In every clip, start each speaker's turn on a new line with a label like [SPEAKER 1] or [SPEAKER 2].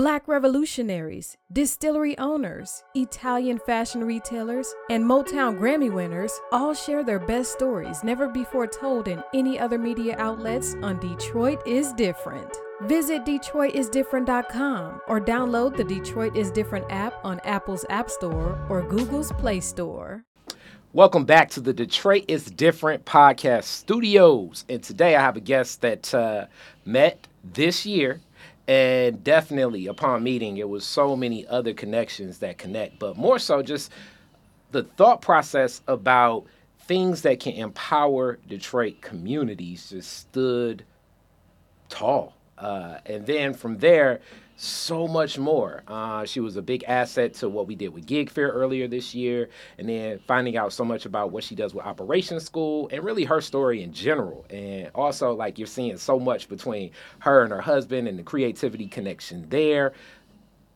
[SPEAKER 1] Black revolutionaries, distillery owners, Italian fashion retailers, and Motown Grammy winners all share their best stories never before told in any other media outlets on Detroit is Different. Visit DetroitisDifferent.com or download the Detroit is Different app on Apple's App Store or Google's Play Store.
[SPEAKER 2] Welcome back to the Detroit is Different podcast studios. And today I have a guest that uh, met this year and definitely upon meeting it was so many other connections that connect but more so just the thought process about things that can empower detroit communities just stood tall. Uh, and then from there so much more. Uh, she was a big asset to what we did with Gig Fair earlier this year, and then finding out so much about what she does with Operations School and really her story in general. And also, like you're seeing so much between her and her husband and the creativity connection there.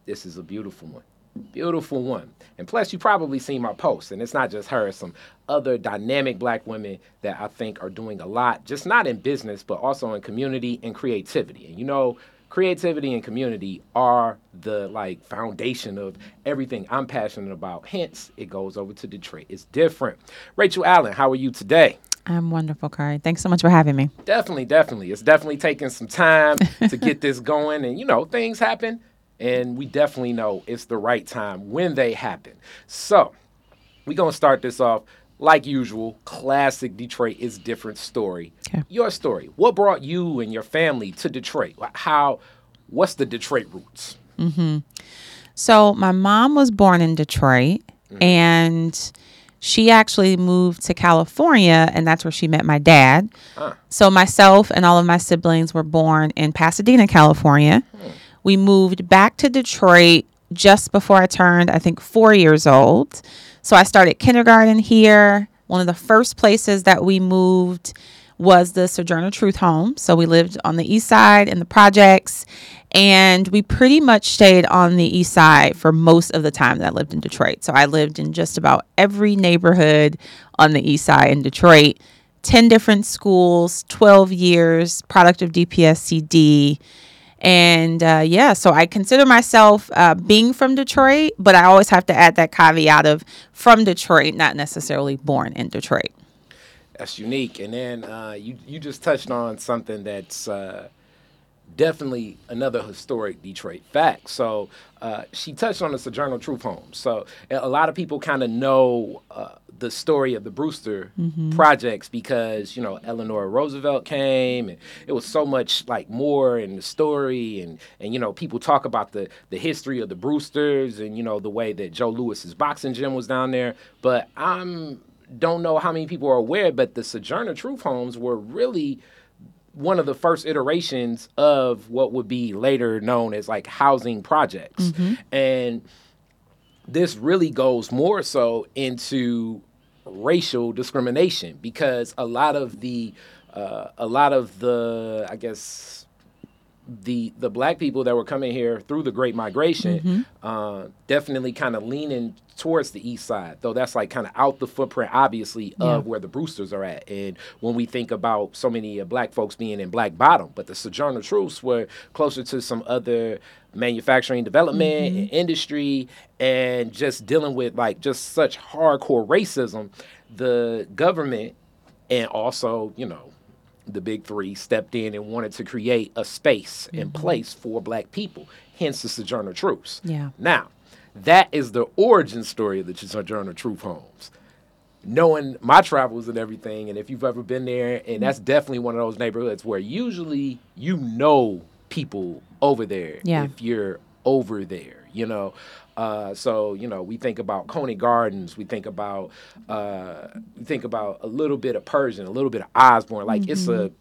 [SPEAKER 2] This is a beautiful one. Beautiful one. And plus, you probably seen my posts, and it's not just her, some other dynamic black women that I think are doing a lot, just not in business, but also in community and creativity. And you know, creativity and community are the like foundation of everything I'm passionate about. Hence, it goes over to Detroit. It's different. Rachel Allen, how are you today?
[SPEAKER 3] I'm wonderful, Khary. Thanks so much for having me.
[SPEAKER 2] Definitely, definitely. It's definitely taking some time to get this going. And, you know, things happen, and we definitely know it's the right time when they happen. So, we're going to start this off like usual, classic Detroit is different story. Your story. What brought you and your family to Detroit? How? What's the Detroit roots?
[SPEAKER 3] Mm-hmm. So my mom was born in Detroit, mm-hmm. and she actually moved to California, and that's where she met my dad. Huh. So myself and all of my siblings were born in Pasadena, California. Hmm. We moved back to Detroit just before I turned, I think, four years old. So I started kindergarten here. One of the first places that we moved was the Sojourner Truth Home. So we lived on the east side in the projects, and we pretty much stayed on the east side for most of the time that I lived in Detroit. So I lived in just about every neighborhood on the east side in Detroit. 10 different schools, 12 years, product of DPSCD. And uh, yeah, so I consider myself uh, being from Detroit, but I always have to add that caveat of from Detroit, not necessarily born in Detroit.
[SPEAKER 2] That's unique. And then uh, you you just touched on something that's uh, definitely another historic Detroit fact. So uh, she touched on the Sojourner Truth Home. So a lot of people kind of know uh, the story of the Brewster mm-hmm. projects because you know Eleanor Roosevelt came and it was so much like more in the story and and you know people talk about the the history of the Brewsters and you know the way that Joe Louis's boxing gym was down there. But I'm don't know how many people are aware, but the Sojourner Truth Homes were really one of the first iterations of what would be later known as like housing projects. Mm-hmm. And this really goes more so into racial discrimination because a lot of the uh, a lot of the I guess the the black people that were coming here through the Great Migration mm-hmm. uh, definitely kind of leaning towards the east side, though that's like kind of out the footprint, obviously, yeah. of where the Brewsters are at. And when we think about so many uh, black folks being in Black Bottom, but the Sojourner Truths were closer to some other manufacturing development mm-hmm. and industry and just dealing with like just such hardcore racism, the government and also, you know, the big three stepped in and wanted to create a space mm-hmm. and place for black people, hence the Sojourner Truths.
[SPEAKER 3] Yeah.
[SPEAKER 2] Now, that is the origin story of the Sojourner Truth Homes. Knowing my travels and everything, and if you've ever been there, and that's mm-hmm. definitely one of those neighborhoods where usually you know people over there
[SPEAKER 3] yeah.
[SPEAKER 2] if you're over there, you know. Uh, so you know, we think about Conant Gardens, we think about uh, we think about a little bit of Pershing, a little bit of Osborn. Like mm-hmm. it's a mm-hmm.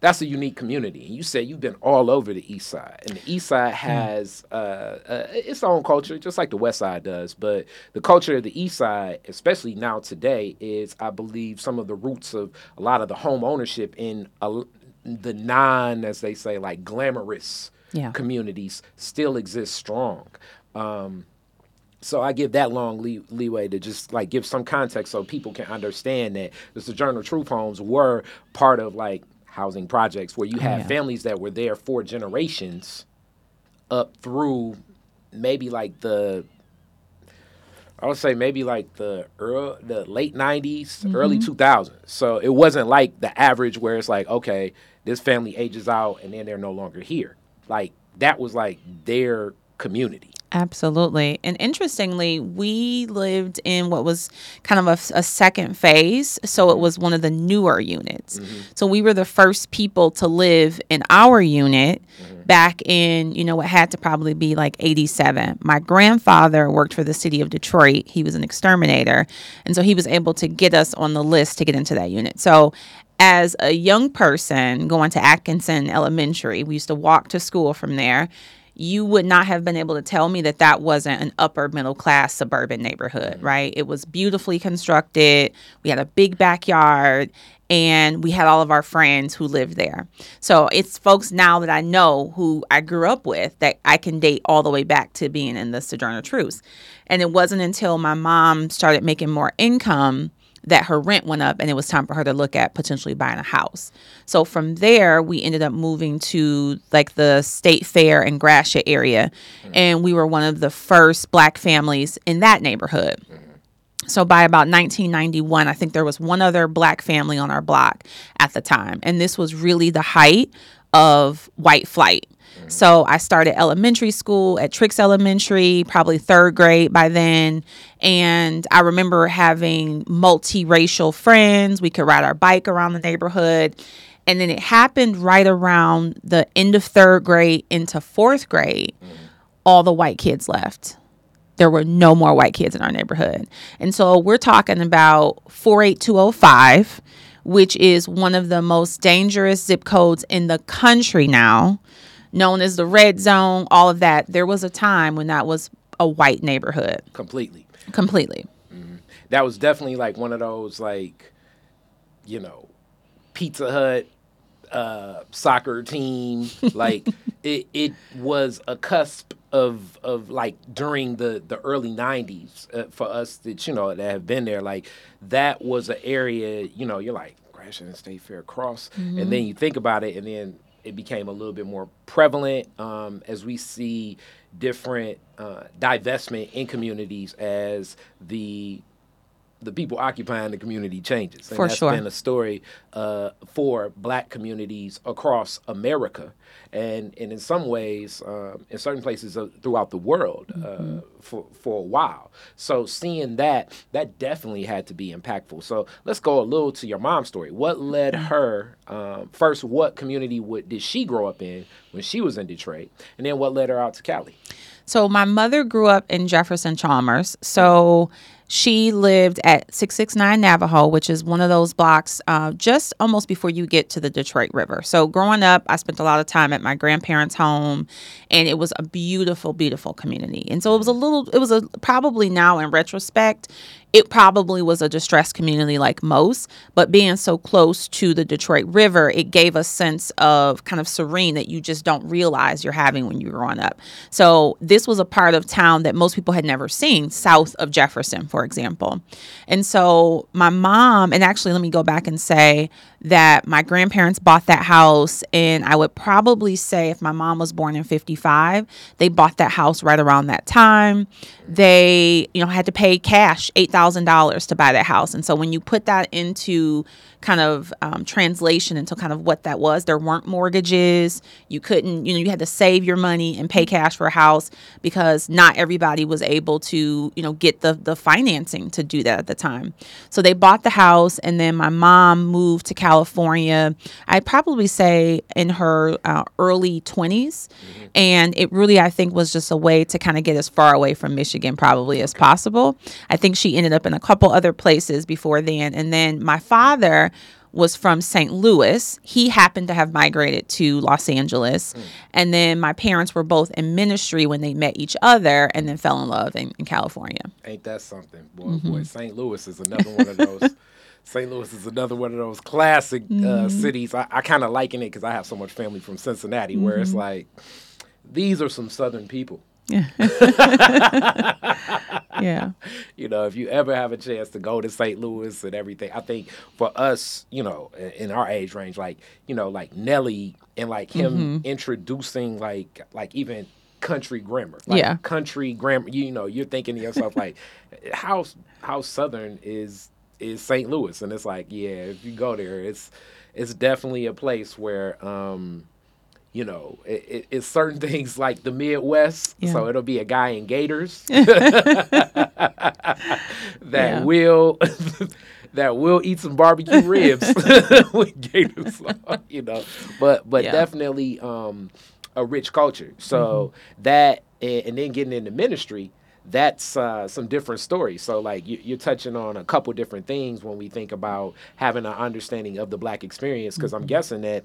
[SPEAKER 2] that's a unique community. And you said you've been all over the East Side, and the East Side has uh, uh, its own culture, just like the West Side does. But the culture of the East Side, especially now today, is I believe some of the roots of a lot of the home ownership in a, the non, as they say, like glamorous yeah. communities still exist strong. Um, so I give that long lee- leeway to just like give some context so people can understand that the Sojourner Truth Homes were part of like housing projects where you have yeah. families that were there for generations up through maybe like the I would say maybe like the early, the late 90s, early 2000s. So it wasn't like the average where it's like, okay, this family ages out and then they're no longer here. Like that was like their community.
[SPEAKER 3] Absolutely. And interestingly, we lived in what was kind of a, a second phase. So it mm-hmm. was one of the newer units. Mm-hmm. So we were the first people to live in our unit mm-hmm. back in, you know, what had to probably be like 87. My grandfather worked for the city of Detroit. He was an exterminator. And so he was able to get us on the list to get into that unit. So as a young person going to Atkinson Elementary, we used to walk to school from there. You would not have been able to tell me that that wasn't an upper middle class suburban neighborhood, mm. right? It was beautifully constructed. We had a big backyard and we had all of our friends who lived there. So it's folks now that I know who I grew up with that I can date all the way back to being in the Sojourner Truths. And it wasn't until my mom started making more income that her rent went up and it was time for her to look at potentially buying a house. So from there, we ended up moving to like the State Fair and Gratiot area. Mm-hmm. And we were one of the first black families in that neighborhood. Mm-hmm. So by about 1991, I think there was one other black family on our block at the time. And this was really the height of white flight. Mm-hmm. So I started elementary school at Trix Elementary, probably third grade by then. And I remember having multiracial friends. We could ride our bike around the neighborhood. And then it happened right around the end of third grade into fourth grade. Mm-hmm. All the white kids left there were no more white kids in our neighborhood. And so we're talking about 48205, which is one of the most dangerous zip codes in the country now, known as the red zone, all of that. There was a time when that was a white neighborhood
[SPEAKER 2] Completely.
[SPEAKER 3] completely.
[SPEAKER 2] That was definitely like one of those like, you know, Pizza Hut uh, soccer team. like it, it was a cusp of of like during the the early '90s uh, for us that you know that have been there. Like that was an area. You know, you're like and State Fair Cross, and then you think about it, and then it became a little bit more prevalent um, as we see different uh, divestment in communities as the the people occupying the community changes. And
[SPEAKER 3] For
[SPEAKER 2] that's
[SPEAKER 3] sure.
[SPEAKER 2] been a story uh, for black communities across America. And, and in some ways, um, in certain places uh, throughout the world uh, for, for a while. So seeing that, that definitely had to be impactful. So let's go a little to your mom's story. What led her, um, first, what community would, did she grow up in when she was in Detroit? And then what led her out to Cali?
[SPEAKER 3] So my mother grew up in Jefferson Chalmers. So she lived at 669 Navajo, which is one of those blocks uh, just almost before you get to the Detroit River. So growing up, I spent a lot of time at my grandparents' home, and it was a beautiful, beautiful community. And so it was a little, it was a probably now in retrospect, it probably was a distressed community like most, but being so close to the Detroit River, it gave a sense of kind of serene that you just don't realize you're having when you're growing up. So this was a part of town that most people had never seen, south of Jefferson, for example. And so my mom, and actually let me go back and say that my grandparents bought that house, and I would probably say if my mom was born in 55, they bought that house right around that time. They, you know, had to pay cash $8,000 to buy that house. And so when you put that into kind of um, translation into kind of what that was, there weren't mortgages. You couldn't, you know, you had to save your money and pay cash for a house because not everybody was able to, you know, get the the financing to do that at the time. So they bought the house, and then my mom moved to California. I'd probably say in her uh, early 20s, and it really I think was just a way to kind of get as far away from Michigan probably as possible. I think she ended up in a couple other places before then, and then my father was from St. Louis. He happened to have migrated to Los Angeles. Mm. And then my parents were both in ministry when they met each other and then fell in love in, in California.
[SPEAKER 2] Ain't that something, boy? Boy, mm-hmm. St. Louis is another one of those. St. Louis is another one of those classic uh, mm-hmm. cities. I, I kind of liken it because I have so much family from Cincinnati, where it's mm-hmm. like these are some Southern people.
[SPEAKER 3] Yeah. Yeah.
[SPEAKER 2] You know, if you ever have a chance to go to St. Louis and everything, I think for us, you know, in- our age range, like you know, like Nelly and like him introducing like like even country grammar. Like
[SPEAKER 3] Yeah.
[SPEAKER 2] country grammar. You know, you're thinking to yourself like, how how southern is is St. Louis? And it's like, yeah, if you go there, it's it's definitely a place where um, you know, it, it, it's certain things like the Midwest.
[SPEAKER 3] Yeah.
[SPEAKER 2] So it'll be a guy in Gators that
[SPEAKER 3] Yeah.
[SPEAKER 2] will that will eat some barbecue ribs with Gators, on, you know. But but
[SPEAKER 3] Yeah.
[SPEAKER 2] definitely um, a rich culture. So that and, and then getting into ministry. That's uh, some different stories. So, like, you, you're touching on a couple different things when we think about having an understanding of the black experience. Because I'm guessing that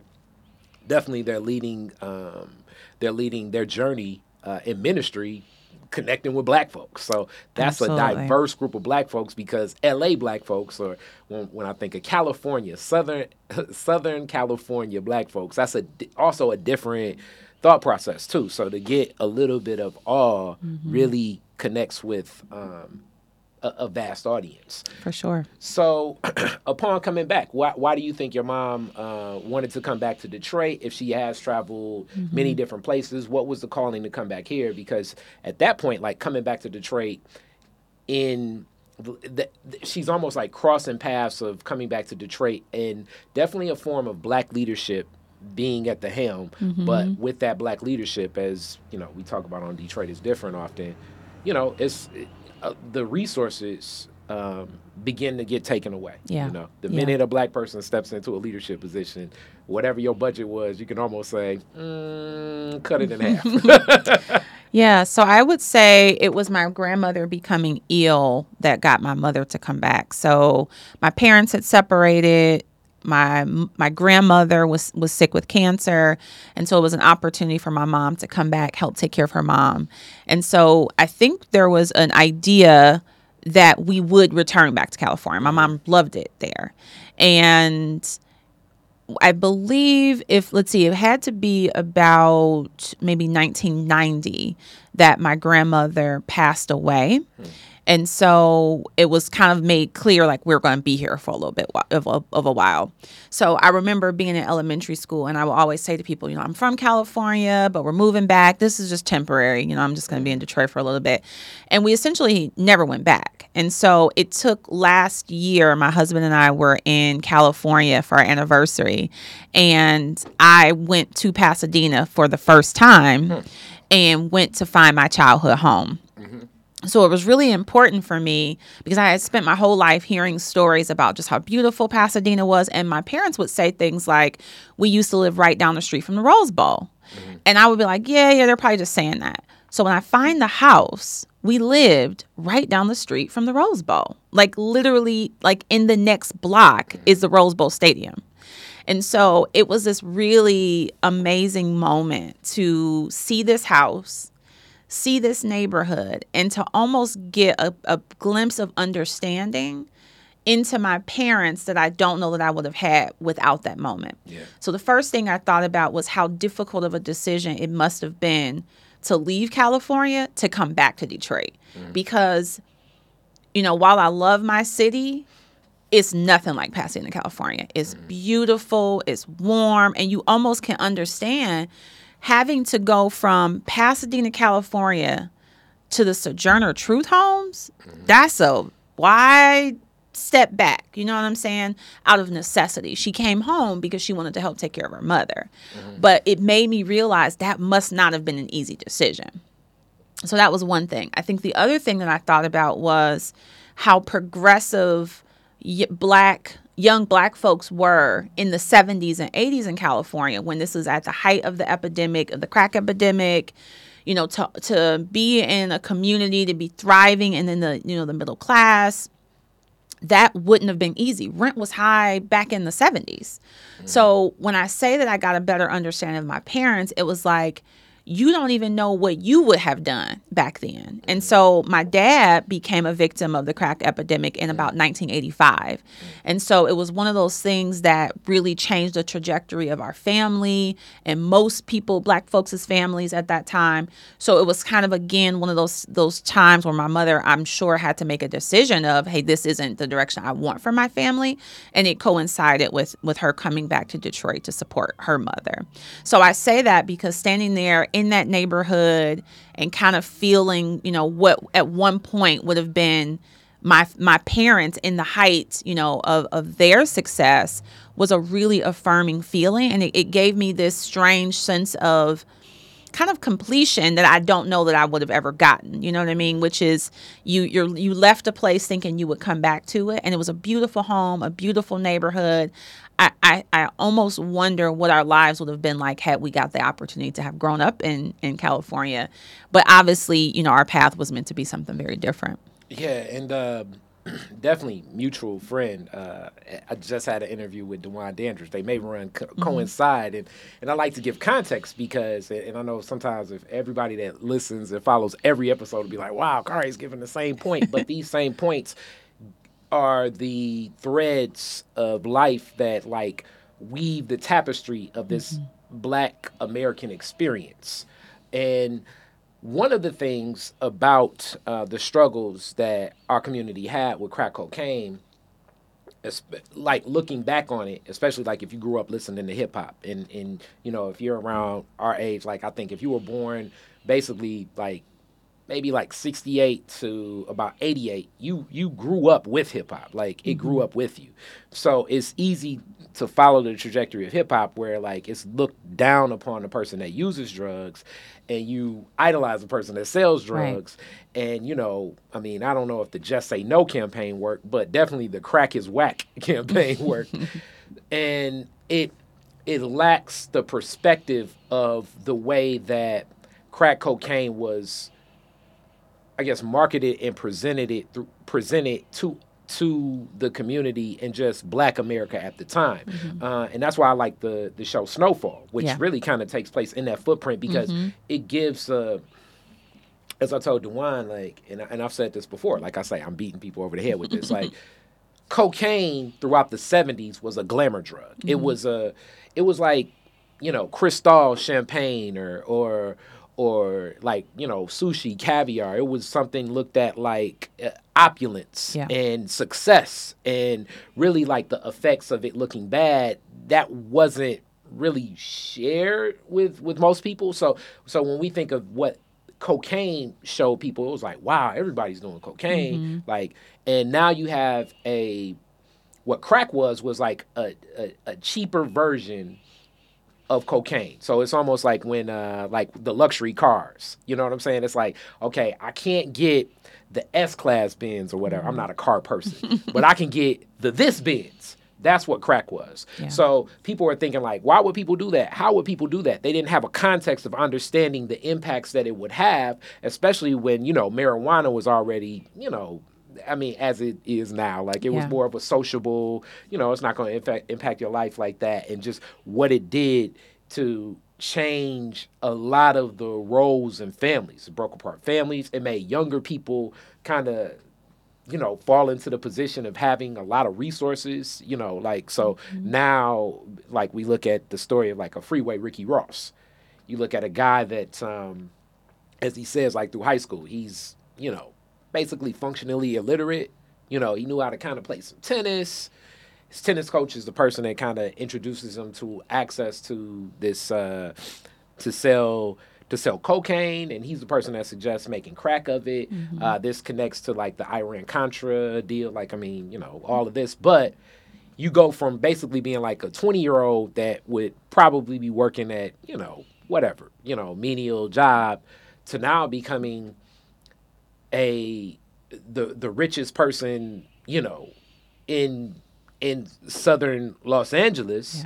[SPEAKER 2] definitely they're leading um, they're leading their journey uh, in ministry connecting with black folks. So that's
[SPEAKER 3] Absolutely.
[SPEAKER 2] a diverse group of black folks because la black folks or when, when i think of california southern southern california black folks that's a also a different thought process too. So to get a little bit of awe really connects with um, a, a vast audience
[SPEAKER 3] For sure.
[SPEAKER 2] so, upon coming back, why, why do you think your mom uh, wanted to come back to Detroit if she has traveled many different places? What was the calling to come back here? Because at that point, like coming back to Detroit, in the, the, she's almost like crossing paths of coming back to Detroit, and definitely a form of black leadership being at the helm. But with that black leadership, as you know, we talk about on Detroit is different often. You know, it's uh, the resources um, begin to get taken away.
[SPEAKER 3] Yeah.
[SPEAKER 2] You know, the
[SPEAKER 3] Yeah.
[SPEAKER 2] minute a black person steps into a leadership position, whatever your budget was, you can almost say, mm, cut it in half.
[SPEAKER 3] Yeah, so I would say it was my grandmother becoming ill that got my mother to come back. So my parents had separated. My my grandmother was was sick with cancer, and so it was an opportunity for my mom to come back, help take care of her mom. And so I think there was an idea that we would return back to California. My mom loved it there, and I believe if let's see, it had to be about maybe 1990 that my grandmother passed away. And so it was kind of made clear like we're going to be here for a little bit of a, of a while. So I remember being in elementary school and I will always say to people, you know, I'm from California, but we're moving back. This is just temporary. You know, I'm just going to be in Detroit for a little bit. And we essentially never went back. And so it took last year, my husband and I were in California for our anniversary. And I went to Pasadena for the first time hmm. and went to find my childhood home. So it was really important for me because I had spent my whole life hearing stories about just how beautiful Pasadena was. And my parents would say things like, We used to live right down the street from the Rose Bowl. Mm-hmm. And I would be like, Yeah, yeah, they're probably just saying that. So when I find the house, we lived right down the street from the Rose Bowl. Like literally, like in the next block mm-hmm. is the Rose Bowl Stadium. And so it was this really amazing moment to see this house see this neighborhood and to almost get a, a glimpse of understanding into my parents that I don't know that I would have had without that moment.
[SPEAKER 2] Yeah.
[SPEAKER 3] So the first thing I thought about was how difficult of a decision it must have been to leave California to come back to Detroit mm. because you know, while I love my city, it's nothing like Pasadena, California. It's mm. beautiful, it's warm, and you almost can understand having to go from Pasadena, California to the Sojourner Truth Homes. Mm-hmm. That's a wide step back. You know what I'm saying? Out of necessity. She came home because she wanted to help take care of her mother. Mm-hmm. But it made me realize that must not have been an easy decision. So that was one thing. I think the other thing that I thought about was how progressive y- black young black folks were in the 70s and 80s in California when this was at the height of the epidemic of the crack epidemic you know to to be in a community to be thriving and in the you know the middle class that wouldn't have been easy. Rent was high back in the 70s. Mm. So when I say that I got a better understanding of my parents, it was like, you don't even know what you would have done back then. And so my dad became a victim of the crack epidemic in about 1985. And so it was one of those things that really changed the trajectory of our family and most people, black folks' families at that time. So it was kind of again one of those those times where my mother, I'm sure, had to make a decision of, hey, this isn't the direction I want for my family. And it coincided with with her coming back to Detroit to support her mother. So I say that because standing there in that neighborhood and kind of feeling, you know, what at one point would have been my my parents in the heights, you know, of, of their success was a really affirming feeling. And it, it gave me this strange sense of kind of completion that I don't know that I would have ever gotten. You know what I mean? Which is you you you left a place thinking you would come back to it, and it was a beautiful home, a beautiful neighborhood. I, I, I almost wonder what our lives would have been like had we got the opportunity to have grown up in in California. But obviously, you know, our path was meant to be something very different.
[SPEAKER 2] Yeah, and uh, definitely mutual friend. Uh, I just had an interview with Dewan Dandridge. They may run co-
[SPEAKER 3] Mm-hmm.
[SPEAKER 2] coincide, and and I like to give context because, and I know sometimes if everybody that listens and follows every episode will be like, "Wow, Khary's giving the same point," but these same points are the threads of life that like weave the tapestry of this black American experience. And one of the things about uh, the struggles that our community had with crack cocaine, like looking back on it, especially like if you grew up listening to hip hop and, and, you know, if you're around our age, like I think if you were born basically like maybe like 68 to about 88 you you grew up with hip hop. Like it grew mm-hmm. up with you. So it's easy to follow the trajectory of hip hop where like it's looked down upon the person that uses drugs and you idolize the person that sells
[SPEAKER 3] Right.
[SPEAKER 2] drugs. And you know i mean i don't know if the just say no campaign worked but definitely the crack is whack campaign worked. And it it lacks the perspective of the way that crack cocaine was I guess marketed and presented it through presented to to the community and just Black America at the time, uh, and that's why I like the the show Snowfall, which
[SPEAKER 3] Yeah.
[SPEAKER 2] really kind of takes place in that footprint because it gives. Uh, as I told Dewan, like, and, I- and I've said this before, like I say, I'm beating people over the head with this. like, cocaine throughout the 70s was a glamour drug. It was a, it was like, you know, Cristal champagne or or or like you know sushi caviar. It was something looked at like uh, opulence
[SPEAKER 3] Yeah.
[SPEAKER 2] and success and really like the effects of it looking bad. That wasn't really shared with with most people. So so when we think of what cocaine showed people, it was like wow, everybody's doing cocaine. Like and now you have a what crack was was like a, a, a cheaper version of cocaine. So it's almost like when uh like the luxury cars. You know what I'm saying? It's like, okay, I can't get the S class Benz or whatever. I'm not a car person. but I can get the this Benz. That's what crack was.
[SPEAKER 3] Yeah.
[SPEAKER 2] So people are thinking like, why would people do that? How would people do that? They didn't have a context of understanding the impacts that it would have, especially when, you know, marijuana was already, you know, I mean, as it is now, like it was more of a sociable, you know, it's not going to impact, your life like that. And just what it did to change a lot of the roles in families. It broke apart families. It made younger people kind of, you know, fall into the position of having a lot of resources, you know, like, so now, like, we look at the story of like a freeway Ricky Ross. You look at a guy that, um, as he says, like through high school, he's, you know, basically functionally illiterate. You know, he knew how to kind of play some tennis. His tennis coach is the person that kind of introduces him to access to this uh, to sell to sell cocaine, and he's the person that suggests making crack of it. Uh, this connects to like the Iran Contra deal. Like, I mean, you know, all of this, but you go from basically being like a 20 year old that would probably be working at you know whatever you know menial job to now becoming a the the richest person you know in in southern Los Angeles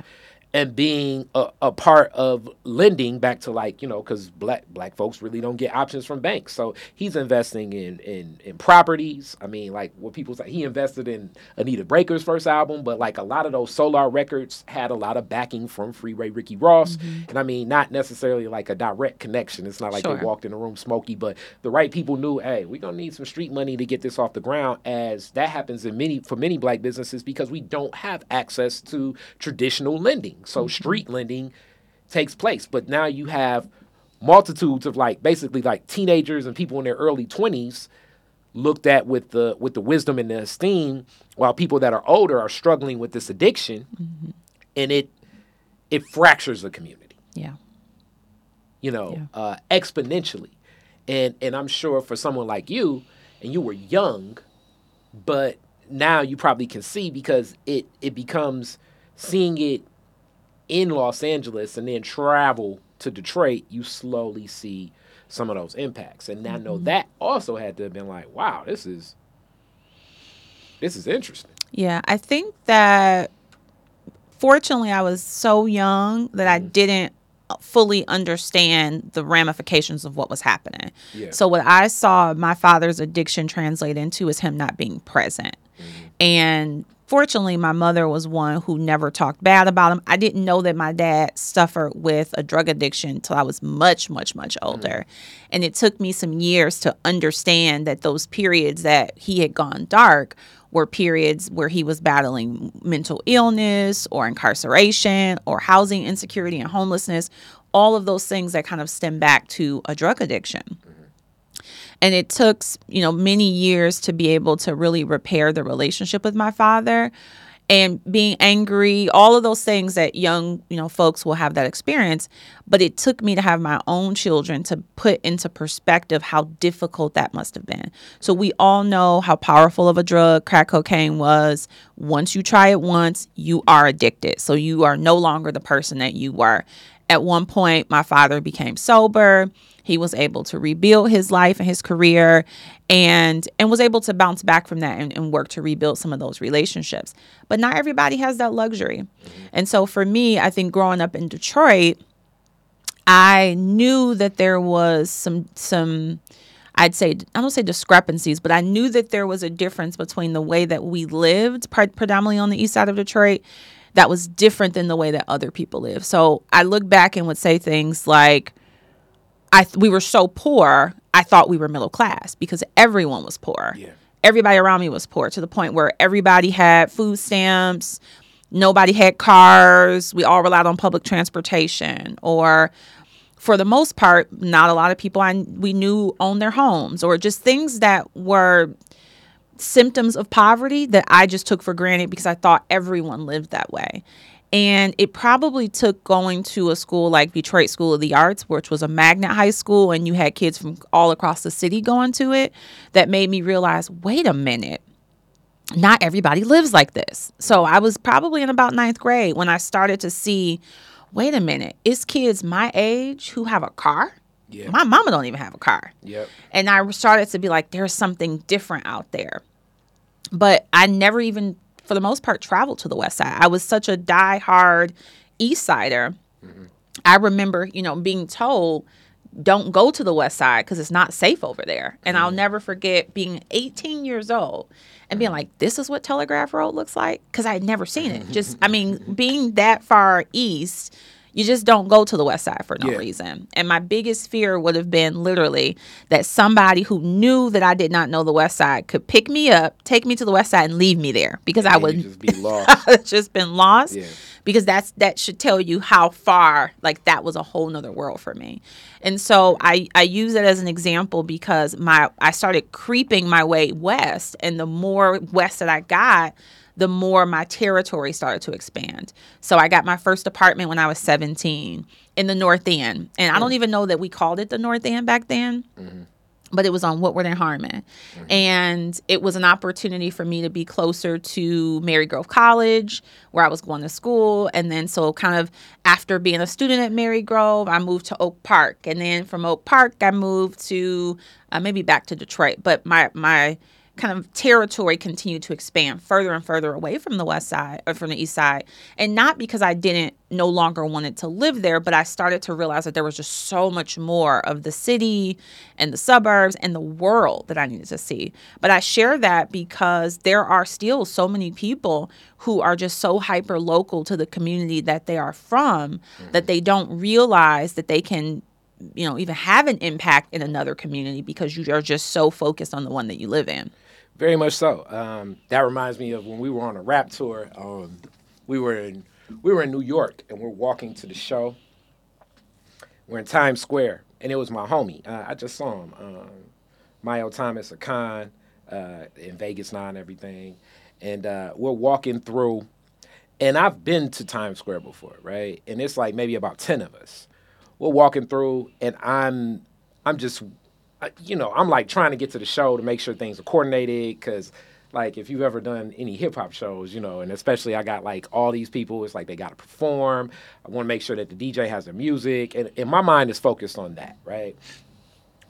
[SPEAKER 2] and being a, a part of lending back to like you know because black black folks really don't get options from banks. So he's investing in in in properties. I mean like what people say he invested in Anita Baker's first album but like a lot of those solar records had a lot of backing from freeway ricky ross. Mm-hmm. And i mean not necessarily like a direct connection. It's not like
[SPEAKER 3] Sure.
[SPEAKER 2] they walked in the room smoky but the right people knew hey we're gonna need some street money to get this off the ground as that happens in many for many black businesses because we don't have access to traditional lending so street lending takes place but now you have multitudes of like basically like teenagers and people in their early 20s looked at with the with the wisdom and the esteem while people that are older are struggling with this addiction and it it fractures the community
[SPEAKER 3] Yeah.
[SPEAKER 2] you know,
[SPEAKER 3] Yeah.
[SPEAKER 2] uh, exponentially. And and I'm sure for someone like you, and you were young, but now you probably can see because it it becomes seeing it in Los Angeles and then travel to Detroit, you slowly see some of those impacts. And I know mm-hmm. that also had to have been like, wow, this is this is interesting.
[SPEAKER 3] Yeah, I think that fortunately I was so young that I mm-hmm. didn't fully understand the ramifications of what was happening.
[SPEAKER 2] Yeah.
[SPEAKER 3] So what I saw my father's addiction translate into is him not being present. Mm-hmm. And fortunately my mother was one who never talked bad about him. I didn't know that my dad suffered with a drug addiction until I was much much much mm-hmm. older. And it took me some years to understand that those periods that he had gone dark were periods where he was battling mental illness or incarceration or housing insecurity and homelessness, all of those things that kind of stem back to a drug addiction. Mm-hmm. And it took, you know, many years to be able to really repair the relationship with my father and being angry, all of those things that young, you know, folks will have that experience. But it took me to have my own children to put into perspective how difficult that must have been. So we all know how powerful of a drug crack cocaine was. Once you try it once, you are addicted. So you are no longer the person that you were. At one point, my father became sober. He was able to rebuild his life and his career and and was able to bounce back from that and, and work to rebuild some of those relationships. But not everybody has that luxury. And so for me, I think growing up in Detroit, I knew that there was some some I'd say I don't say discrepancies, but I knew that there was a difference between the way that we lived, predominantly on the east side of Detroit, that was different than the way that other people live. So I look back and would say things like, "I th- we were so poor, I thought we were middle class because everyone was poor.
[SPEAKER 2] Yeah.
[SPEAKER 3] Everybody around me was poor to the point where everybody had food stamps." Nobody had cars. We all relied on public transportation, or for the most part, not a lot of people I we knew owned their homes, or just things that were symptoms of poverty that I just took for granted because I thought everyone lived that way. And it probably took going to a school like Detroit School of the Arts, which was a magnet high school, and you had kids from all across the city going to it, that made me realize wait a minute, not everybody lives like this. So I was probably in about ninth grade when I started to see wait a minute, it's kids my age who have a car.
[SPEAKER 2] Yeah.
[SPEAKER 3] My mama don't even have a car.
[SPEAKER 2] Yep.
[SPEAKER 3] And I started to be like, there's something different out there. But I never even, for the most part, traveled to the West Side. I was such a die-hard East Sider. Mm-hmm. I remember, you know, being told, don't go to the West Side because it's not safe over there. And I'll mm-hmm. never forget being 18 years old and being mm-hmm. like, this is what Telegraph Road looks like because I had never seen it. Just, I mean, being that far east, you just don't go to the West Side for no
[SPEAKER 2] Yeah.
[SPEAKER 3] reason. And my biggest fear would have been literally that somebody who knew that I did not know the West Side could pick me up, take me to the West Side, and leave me there because I would
[SPEAKER 2] just be lost.
[SPEAKER 3] just been lost
[SPEAKER 2] Yeah.
[SPEAKER 3] because that's that should tell you how far like that was a whole nother world for me and so i i use that as an example because my i started creeping my way west and the more west that i got the more my territory started to expand so i got my first apartment when i was 17 in the north end and i don't mm. even know that we called it the north end back then mm-hmm. but it was on Woodward and Harmon. Mm-hmm. And it was an opportunity for me to be closer to Marygrove College, where I was going to school. And then, so kind of after being a student at Marygrove, I moved to Oak Park. And then from Oak Park, I moved to uh, maybe back to Detroit. But my, my, kind of territory continued to expand further and further away from the west side or from the east side. And not because I didn't no longer wanted to live there, but I started to realize that there was just so much more of the city and the suburbs and the world that I needed to see. But I share that because there are still so many people who are just so hyper local to the community that they are from mm-hmm. that they don't realize that they can you know even have an impact in another community because you are just so focused on the one that you live in.
[SPEAKER 2] Very much so. Um, that reminds me of when we were on a rap tour um, we were in we were in new york and we're walking to the show. We're in times square and it was my homie. Uh, i just saw him um, Mayo Thomas Akan uh, in Vegas now and everything. And uh, we're walking through and I've been to Times Square before, right? And it's like maybe about 10 of us we're walking through, and I'm I'm just you know I'm like trying to get to the show to make sure things are coordinated because like if you've ever done any hip hop shows, you know, and especially I got like all these people, it's like they got to perform. I want to make sure that the DJ has their music, and, and my mind is focused on that, right?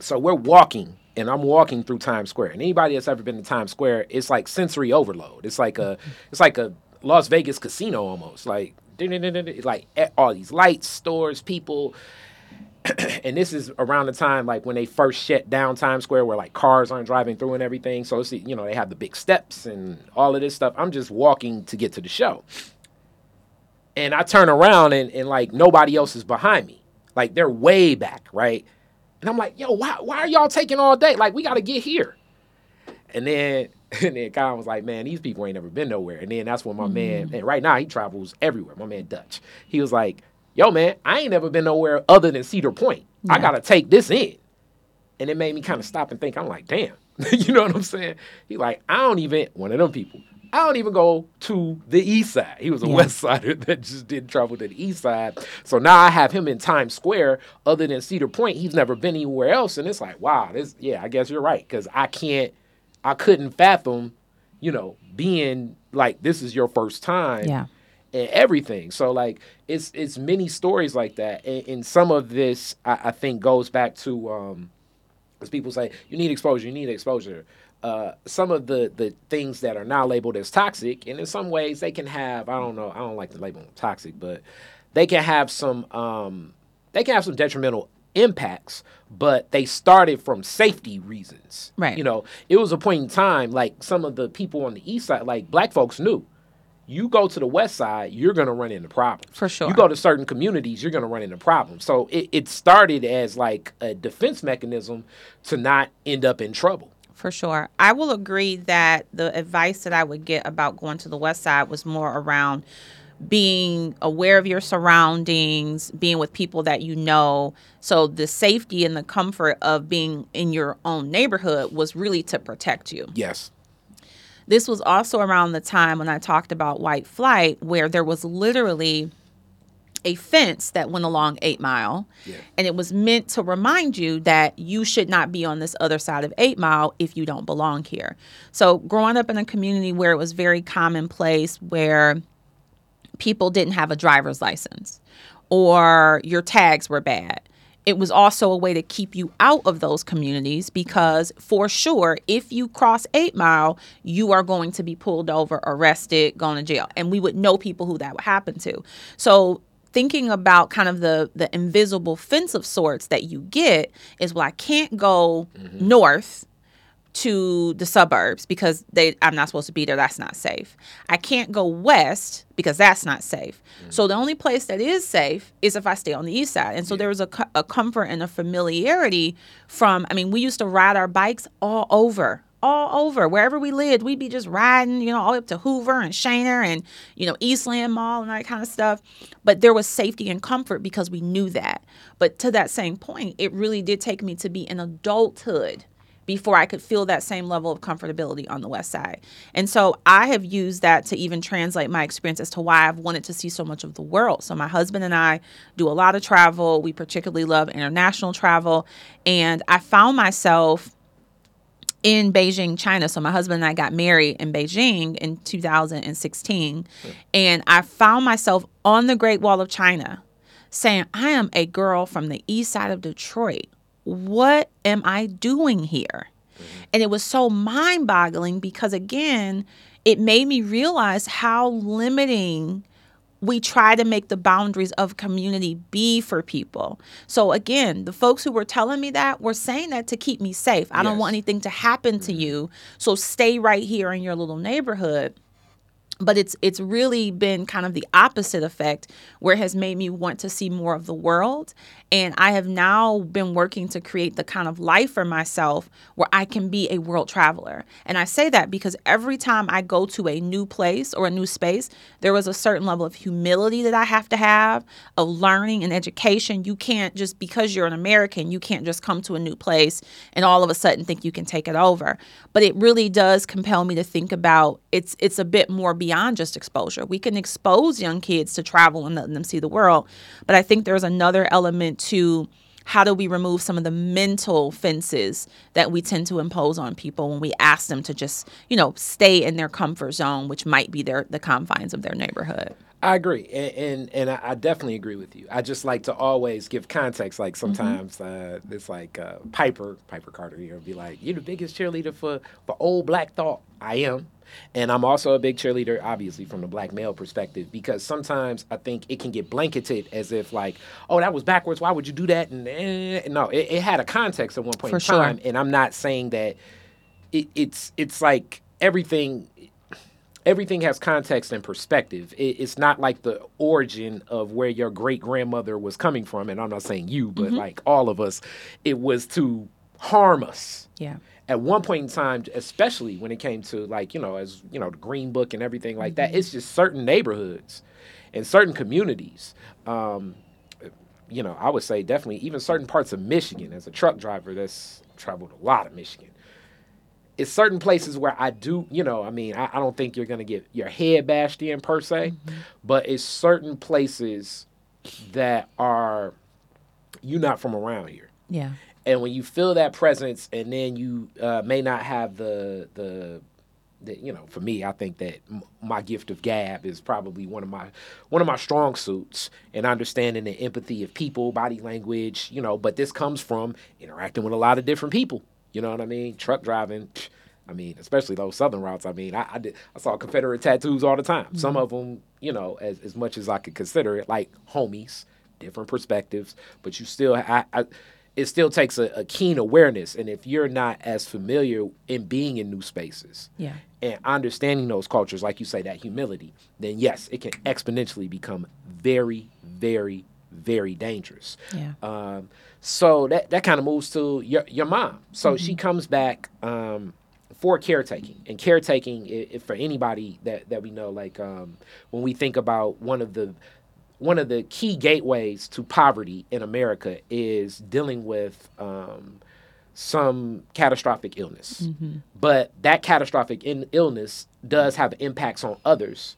[SPEAKER 2] So we're walking, and I'm walking through Times Square. And anybody that's ever been to Times Square, it's like sensory overload. It's like a it's like a Las Vegas casino almost. Like like all these lights, stores, people. and this is around the time like when they first shut down Times Square, where like cars aren't driving through and everything. So it's you know they have the big steps and all of this stuff. I'm just walking to get to the show, and I turn around and, and like nobody else is behind me. Like they're way back, right? And I'm like, yo, why why are y'all taking all day? Like we got to get here. And then and then Kyle was like, man, these people ain't never been nowhere. And then that's when my mm-hmm. man, and right now he travels everywhere. My man Dutch. He was like, yo, man, I ain't never been nowhere other than Cedar Point. Yeah. I gotta take this in. And it made me kind of stop and think. I'm like, damn, you know what I'm saying? He like, I don't even one of them people. I don't even go to the east side. He was a yeah. west sider that just didn't travel to the east side. So now I have him in Times Square. Other than Cedar Point, he's never been anywhere else. And it's like, wow, this yeah, I guess you're right because I can't I couldn't fathom, you know, being like this is your first time.
[SPEAKER 3] Yeah.
[SPEAKER 2] And everything. So like it's it's many stories like that. And, and some of this I, I, think goes back to um as people say, you need exposure, you need exposure. Uh, some of the the things that are now labeled as toxic, and in some ways they can have I don't know I don't like to label them toxic, but they can have some um, they can have some detrimental impacts, but they started from safety reasons.
[SPEAKER 3] Right.
[SPEAKER 2] You know, it was a point in time like some of the people on the east side, like black folks knew. You go to the west side, you're going to run into problems.
[SPEAKER 3] For sure.
[SPEAKER 2] You go to certain communities, you're going to run into problems. So it, it started as like a defense mechanism to not end up in trouble.
[SPEAKER 3] For sure. I will agree that the advice that I would get about going to the west side was more around being aware of your surroundings, being with people that you know. So the safety and the comfort of being in your own neighborhood was really to protect you.
[SPEAKER 2] Yes.
[SPEAKER 3] This was also around the time when I talked about white flight, where there was literally a fence that went along Eight Mile. Yeah. And it was meant to remind you that you should not be on this other side of Eight Mile if you don't belong here. So, growing up in a community where it was very commonplace, where people didn't have a driver's license or your tags were bad. It was also a way to keep you out of those communities because, for sure, if you cross Eight Mile, you are going to be pulled over, arrested, going to jail. And we would know people who that would happen to. So, thinking about kind of the the invisible fence of sorts that you get is well, I can't go mm-hmm. north to the suburbs because they I'm not supposed to be there. That's not safe. I can't go west because that's not safe. Mm-hmm. So the only place that is safe is if I stay on the east side. And so yeah. there was a, a comfort and a familiarity from I mean we used to ride our bikes all over all over wherever we lived we'd be just riding you know all up to hoover and Schoenherr and you know eastland mall and that kind of stuff but there was safety and comfort because we knew that but to that same point it really did take me to be in adulthood before I could feel that same level of comfortability on the west side. And so I have used that to even translate my experience as to why I've wanted to see so much of the world. So my husband and I do a lot of travel. We particularly love international travel. And I found myself in Beijing, China. So my husband and I got married in Beijing in 2016. And I found myself on the Great Wall of China saying, I am a girl from the east side of Detroit what am I doing here? Mm-hmm. And it was so mind boggling because, again, it made me realize how limiting we try to make the boundaries of community be for people. So again, the folks who were telling me that were saying that to keep me safe. I don't want anything to happen to mm-hmm. you. So stay right here in your little neighborhood but it's it's really been kind of the opposite effect where it has made me want to see more of the world and I have now been working to create the kind of life for myself where I can be a world traveler. And I say that because every time I go to a new place or a new space, there was a certain level of humility that I have to have, of learning and education. You can't just because you're an American, you can't just come to a new place and all of a sudden think you can take it over. But it really does compel me to think about it's it's a bit more beyond just exposure. We can expose young kids to travel and let them see the world, but I think there's another element to how do we remove some of the mental fences that we tend to impose on people when we ask them to just you know stay in their comfort zone which might be their the confines of their neighborhood
[SPEAKER 2] I agree, and and, and I definitely agree with you. I just like to always give context. Like mm-hmm. sometimes mm-hmm. uh, it's like uh, Piper Piper Carter here you know, be like, "You're the biggest cheerleader for for old Black thought." I am, and I'm also a big cheerleader, obviously, from the black male perspective, because sometimes I think it can get blanketed as if, like, oh, that was backwards. Why would you do that? And, eh. no, it, it, had a context at one point For in time. Sure. And I'm not saying that it, it's it's like everything. Everything has context and perspective. It, it's not like the origin of where your great grandmother was coming from. And I'm not saying you, but mm-hmm. like all of us, it was to harm us.
[SPEAKER 3] Yeah
[SPEAKER 2] at one point in time, especially when it came to like you know as you know the Green Book and everything like that, mm-hmm. it's just certain neighborhoods and certain communities. Um, you know, I would say definitely even certain parts of Michigan. As a truck driver, that's traveled a lot of Michigan. It's certain places where I do, you know, I mean, I, I don't think you're gonna get your head bashed in per se, mm-hmm. but it's certain places that are you not from around here.
[SPEAKER 3] Yeah
[SPEAKER 2] and when you feel that presence and then you uh, may not have the, the the you know for me i think that m- my gift of gab is probably one of my one of my strong suits and understanding the empathy of people body language you know but this comes from interacting with a lot of different people you know what i mean truck driving I mean, especially those southern routes. I mean, I, I did I saw Confederate tattoos all the time. Mm-hmm. Some of them, you know, as as much as I could consider it, like homies, different perspectives. But you still, I, I it still takes a, a, keen awareness. And if you're not as familiar in being in new spaces
[SPEAKER 3] yeah.
[SPEAKER 2] and understanding those cultures, like you say, that humility, then yes, it can exponentially become very, very, very dangerous.
[SPEAKER 3] Yeah.
[SPEAKER 2] Um, so that, that kind of moves to your, your mom. So mm-hmm. she comes back um, for caretaking. And caretaking, if, for anybody that, that we know, like um, when we think about one of the one of the key gateways to poverty in America is dealing with um, some catastrophic illness. Mm-hmm. But that catastrophic in- illness does have impacts on others.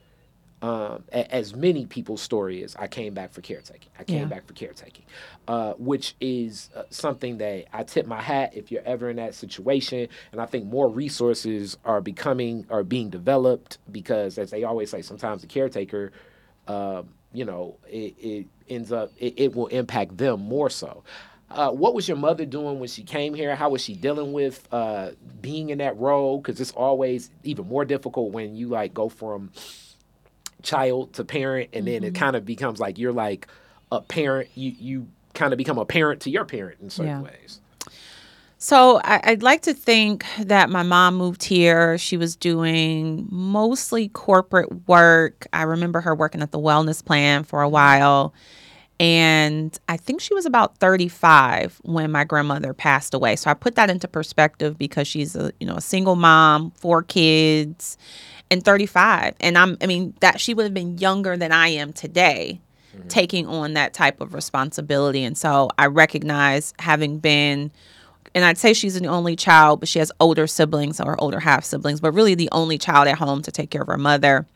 [SPEAKER 2] Um, as many people's story is, I came back for caretaking. I came yeah. back for caretaking, uh, which is uh, something that I tip my hat if you're ever in that situation. And I think more resources are becoming, are being developed because, as they always say, sometimes the caretaker um, you know, it, it ends up it, it, will impact them more so. Uh, what was your mother doing when she came here? How was she dealing with uh, being in that role? Because it's always even more difficult when you like go from child to parent, and mm-hmm. then it mm-hmm. kind of becomes like you're like a parent. You you kind of become a parent to your parent in certain yeah. ways.
[SPEAKER 3] So I, would like to think that my mom moved here. She was doing mostly corporate work. I remember her working at the wellness plan for a while. And I think she was about 35 when my grandmother passed away. So I put that into perspective because she's a, you know, a single mom, four kids, and 35. And I'm I mean that she would have been younger than I am today. Mm-hmm. Taking on that type of responsibility. And so I recognize having been and I'd say she's the only child, but she has older siblings or older half siblings, but really the only child at home to take care of her mother.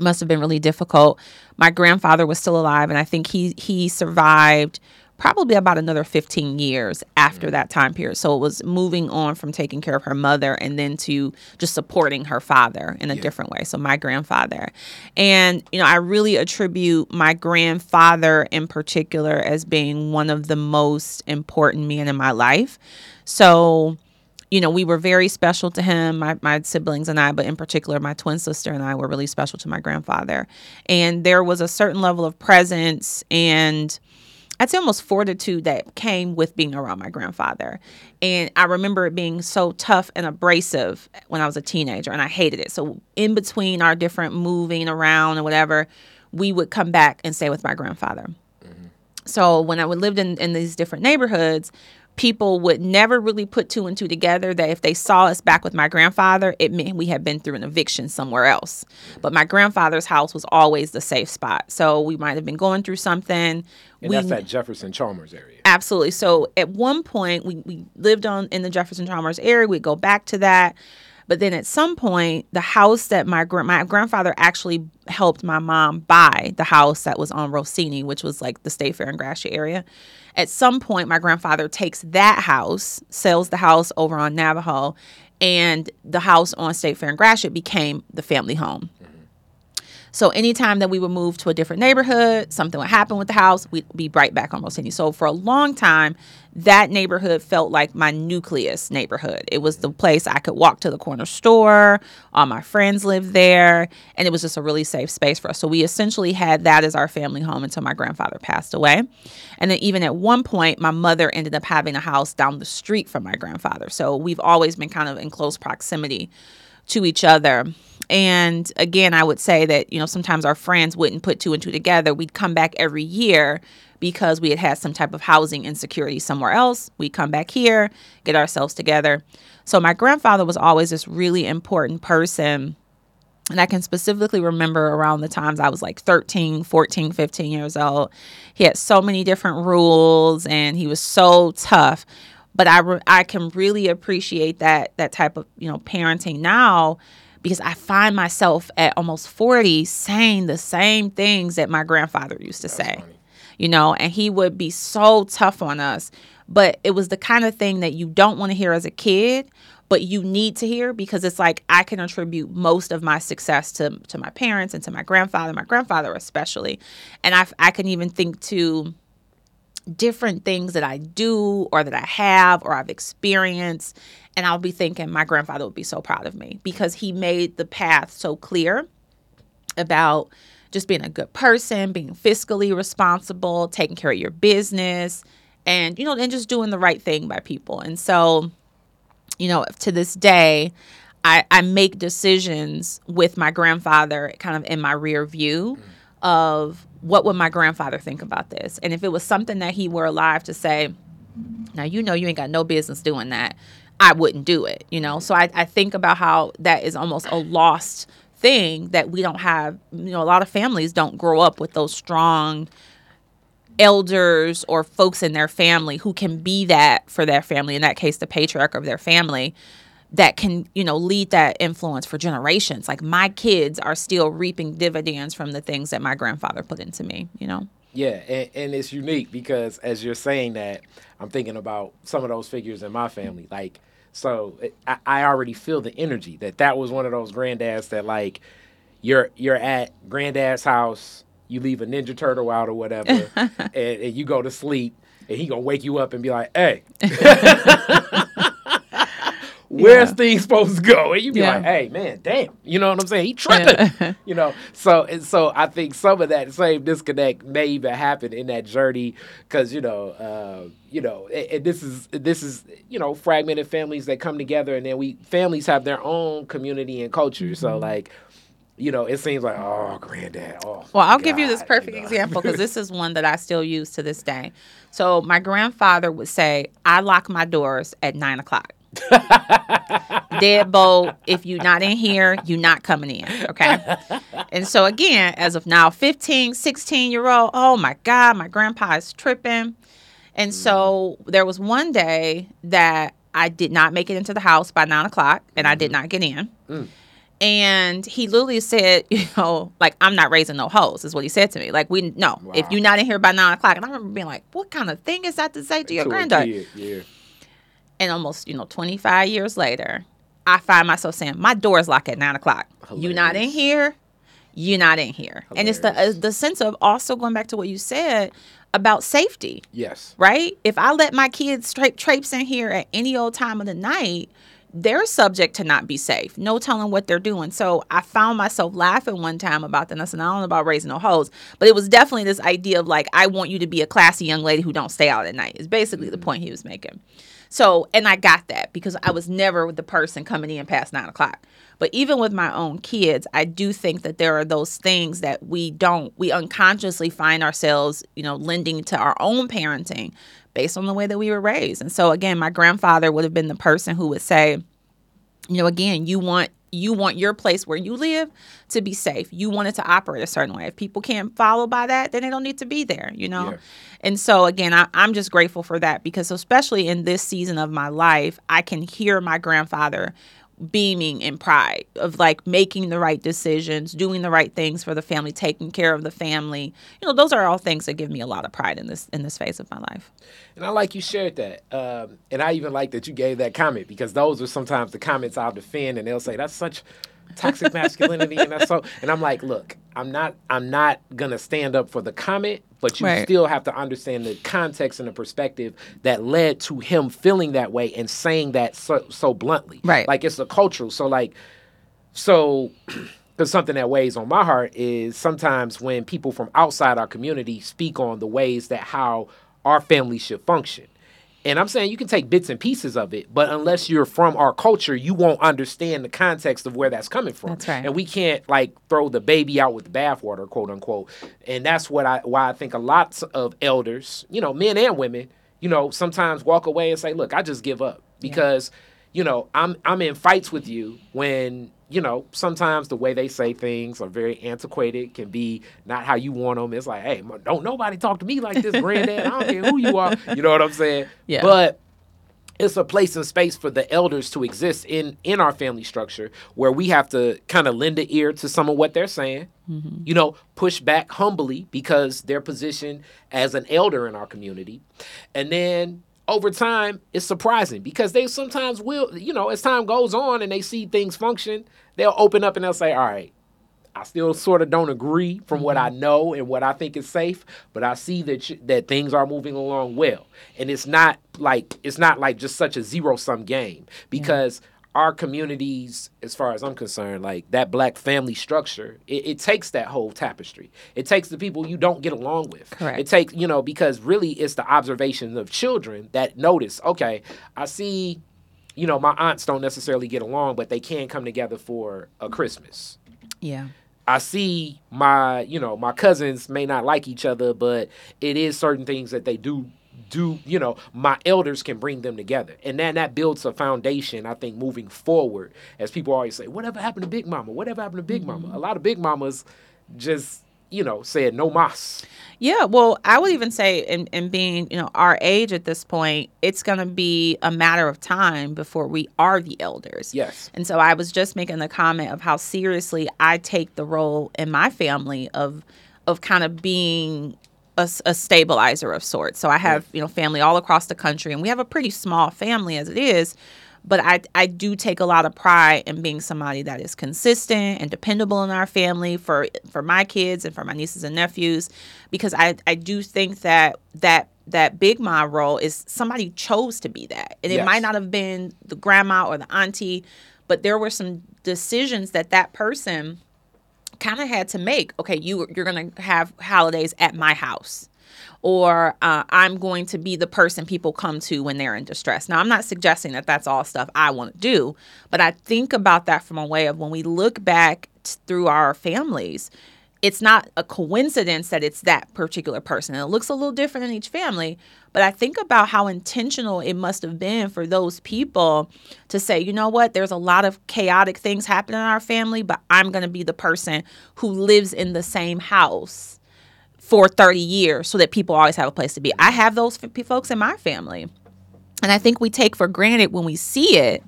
[SPEAKER 3] Must have been really difficult. My grandfather was still alive, and I think he he survived probably about another 15 years after mm. that time period. So it was moving on from taking care of her mother and then to just supporting her father in a yeah. different way. So my grandfather. And, you know, I really attribute my grandfather in particular as being one of the most important men in my life. So you know, we were very special to him, my, my siblings and I, but in particular, my twin sister and I were really special to my grandfather. And there was a certain level of presence and I'd say almost fortitude that came with being around my grandfather. And I remember it being so tough and abrasive when I was a teenager, and I hated it. So, in between our different moving around and whatever, we would come back and stay with my grandfather. Mm-hmm. So, when I would lived in, in these different neighborhoods, people would never really put two and two together that if they saw us back with my grandfather, it meant we had been through an eviction somewhere else. But my grandfather's house was always the safe spot. So we might have been going through something.
[SPEAKER 2] And
[SPEAKER 3] we,
[SPEAKER 2] that's that Jefferson Chalmers area.
[SPEAKER 3] Absolutely. So at one point we, we lived on in the Jefferson Chalmers area. We'd go back to that. But then at some point, the house that my my grandfather actually helped my mom buy, the house that was on Rossini, which was like the State Fair and Gratiot area. At some point, my grandfather takes that house, sells the house over on Navajo, and the house on State Fair and Gratiot became the family home. So anytime that we would move to a different neighborhood, something would happen with the house, we'd be right back on Rossini. So for a long time, that neighborhood felt like my nucleus neighborhood. It was the place I could walk to the corner store. All my friends lived there, and it was just a really safe space for us. So we essentially had that as our family home until my grandfather passed away. And then even at one point, my mother ended up having a house down the street from my grandfather. So we've always been kind of in close proximity to each other. And again, I would say that, you know, sometimes our friends wouldn't put two and two together. We'd come back every year because we had had some type of housing insecurity somewhere else. We'd come back here, get ourselves together. So my grandfather was always this really important person. And I can specifically remember around the times I was like 13, 14, 15 years old. He had so many different rules and he was so tough. But I, re- I can really appreciate that that type of, you know, parenting now because I find myself at almost 40 saying the same things that my grandfather used to That's say. Funny. You know, and he would be so tough on us, but it was the kind of thing that you don't want to hear as a kid, but you need to hear because it's like I can attribute most of my success to to my parents and to my grandfather, my grandfather especially. And I I can even think to different things that I do or that I have or I've experienced and I'll be thinking my grandfather would be so proud of me because he made the path so clear about just being a good person, being fiscally responsible, taking care of your business, and, you know, and just doing the right thing by people. And so, you know, to this day, I, I make decisions with my grandfather kind of in my rear view of what would my grandfather think about this? And if it was something that he were alive to say, now you know you ain't got no business doing that. I wouldn't do it, you know? Mm-hmm. So I, I think about how that is almost a lost thing that we don't have. You know, a lot of families don't grow up with those strong elders or folks in their family who can be that for their family, in that case, the patriarch of their family, that can, you know, lead that influence for generations. Like my kids are still reaping dividends from the things that my grandfather put into me, you know?
[SPEAKER 2] Yeah, and, and it's unique because as you're saying that, I'm thinking about some of those figures in my family. Like, so I, I already feel the energy that that was one of those granddads that like you're you're at granddad's house, you leave a ninja turtle out or whatever, and, and you go to sleep, and he gonna wake you up and be like, "Hey, where's yeah. things supposed to go? And you'd be yeah. like, hey, man, damn. You know what I'm saying? He tripping. Yeah. you know, so and so I think some of that same disconnect may even happen in that journey because you know, uh, you know, and, and this is this is you know fragmented families that come together, and then we families have their own community and culture. Mm-hmm. So like you know, it seems like, oh, granddad. Oh,
[SPEAKER 3] well, I'll God, give you this perfect you know? example because this is one that I still use to this day. So, my grandfather would say, I lock my doors at nine o'clock. Deadbolt. If you're not in here, you're not coming in. Okay. And so, again, as of now, 15, 16 year old, oh my God, my grandpa is tripping. And so, there was one day that I did not make it into the house by nine o'clock and I did mm-hmm. not get in. Mm. And he literally said, you know, like, I'm not raising no hoes, is what he said to me. Like, we, no, wow. if you're not in here by nine o'clock. And I remember being like, what kind of thing is that to say to your granddaughter? Yeah. And almost, you know, 25 years later, I find myself saying, my door's locked at nine o'clock. you're not in here? You're not in here. Hilarious. And it's the uh, the sense of also going back to what you said about safety.
[SPEAKER 2] Yes.
[SPEAKER 3] Right? If I let my kids traipse in here at any old time of the night, they're subject to not be safe. No telling what they're doing. So I found myself laughing one time about this. And I don't know about raising no hoes, but it was definitely this idea of like, I want you to be a classy young lady who don't stay out at night, is basically the point he was making. So, and I got that because I was never the person coming in past nine o'clock. But even with my own kids, I do think that there are those things that we don't, we unconsciously find ourselves, you know, lending to our own parenting based on the way that we were raised. And so again, my grandfather would have been the person who would say, you know, again, you want you want your place where you live to be safe. You want it to operate a certain way. If people can't follow by that, then they don't need to be there, you know? Yeah. And so, again, I, I'm just grateful for that because, especially in this season of my life, I can hear my grandfather beaming in pride of like making the right decisions, doing the right things for the family, taking care of the family. You know, those are all things that give me a lot of pride in this in this phase of my life.
[SPEAKER 2] And I like you shared that, um, and I even like that you gave that comment because those are sometimes the comments I'll defend, and they'll say that's such toxic masculinity and that's so and I'm like, look, I'm not I'm not gonna stand up for the comment, but you right. still have to understand the context and the perspective that led to him feeling that way and saying that so, so bluntly.
[SPEAKER 3] Right.
[SPEAKER 2] Like it's a cultural. So like so because something that weighs on my heart is sometimes when people from outside our community speak on the ways that how our family should function and I'm saying you can take bits and pieces of it, but unless you're from our culture, you won't understand the context of where that's coming from.
[SPEAKER 3] That's right.
[SPEAKER 2] And we can't like throw the baby out with the bathwater, quote unquote. And that's what I why I think a lot of elders, you know, men and women, you know, sometimes walk away and say, "Look, I just give up." Because, yeah. You know, I'm I'm in fights with you when you know, sometimes the way they say things are very antiquated, can be not how you want them. It's like, hey, don't nobody talk to me like this, granddad. I don't care who you are. You know what I'm saying?
[SPEAKER 3] Yeah.
[SPEAKER 2] But it's a place and space for the elders to exist in in our family structure where we have to kind of lend an ear to some of what they're saying. Mm-hmm. You know, push back humbly because their position as an elder in our community, and then over time it's surprising because they sometimes will you know as time goes on and they see things function they'll open up and they'll say all right i still sort of don't agree from mm-hmm. what i mm-hmm. know and what i think is safe but i see that that things are moving along well and it's not like it's not like just such a zero sum game because yeah our communities, as far as I'm concerned, like that black family structure, it, it, takes that whole tapestry. It takes the people you don't get along with.
[SPEAKER 3] Correct.
[SPEAKER 2] It takes, you know, because really it's the observations of children that notice, okay, I see, you know, my aunts don't necessarily get along, but they can come together for a Christmas.
[SPEAKER 3] Yeah.
[SPEAKER 2] I see my, you know, my cousins may not like each other, but it is certain things that they do do you know my elders can bring them together. And then that builds a foundation i think moving forward. As people always say whatever happened to big mama? Whatever happened to big mm-hmm. mama a lot of big mamas just you know said no mas.
[SPEAKER 3] Yeah well i would even say in, in being you know our age at this point it's going to be a matter of time before we are the elders.
[SPEAKER 2] Yes.
[SPEAKER 3] And so i was just making the comment of how seriously i take the role in my family of of kind of being a, a, stabilizer of sorts. So I have you know family all across the country, and we have a pretty small family as it is. But I I do take a lot of pride in being somebody that is consistent and dependable in our family for for my kids and for my nieces and nephews, because I I do think that that that big mom role is somebody chose to be that, and yes. it might not have been the grandma or the auntie, but there were some decisions that that person kind of had to make okay you you're going to have holidays at my house. Or uh, i'm going to be the person people come to when they're in distress. Now i'm not suggesting that that's all stuff i want to do but i think about that from a way of when we look back t- through our families it's not a coincidence that it's that particular person. And it looks a little different in each family, but I think about how intentional it must have been for those people to say, you know what, there's a lot of chaotic things happening in our family, but I'm going to be the person who lives in the same house for 30 years so that people always have a place to be. I have those folks in my family. And I think we take for granted when we see it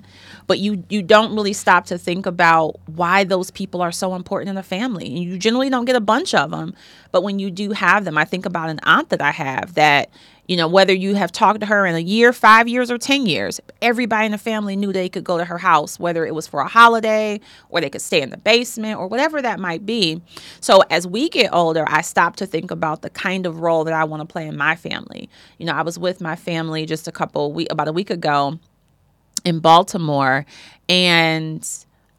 [SPEAKER 3] but you you don't really stop to think about why those people are so important in the family and you generally don't get a bunch of them but when you do have them i think about an aunt that i have that You know, whether you have talked to her in a year, five years, or 10 years, everybody in the family knew they could go to her house, whether it was for a holiday or they could stay in the basement or whatever that might be. So as we get older, I stop to think about the kind of role that I want to play in my family. You know, I was with my family just a couple week about a week ago in Baltimore and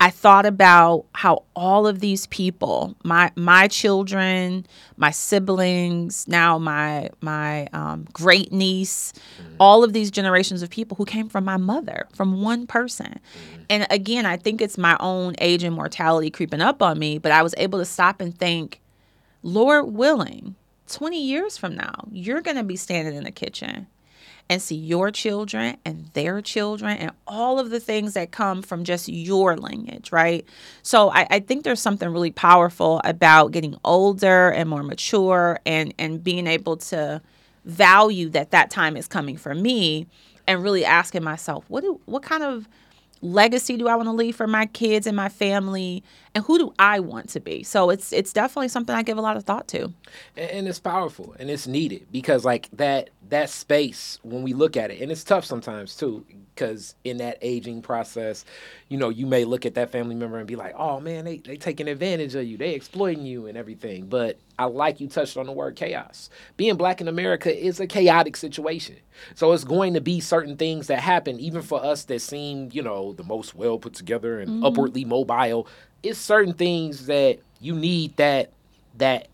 [SPEAKER 3] I thought about how all of these people, my my children, my siblings, now my my um, great niece, mm-hmm. all of these generations of people who came from my mother, from one person. Mm-hmm. And again, I think it's my own age and mortality creeping up on me, but I was able to stop and think, Lord willing, 20 years from now, you're going to be standing in the kitchen and see your children and their children and all of the things that come from just your lineage, right? So I, I, think there's something really powerful about getting older and more mature and and being able to value that that time is coming for me and really asking myself, what do what kind of legacy do I want to leave for my kids and my family and who do I want to be? So it's it's definitely something I give a lot of thought to.
[SPEAKER 2] And it's powerful and it's needed because like that that space when we look at it. And it's tough sometimes too because in that aging process you know you may look at that family member and be like oh man they, they taking advantage of you. They exploiting you and everything. But i like you touched on the word chaos. Being black in america is a chaotic situation. So it's going to be certain things that happen even for us that seem you know the most well put together and mm-hmm. upwardly mobile. It's certain things that you need that that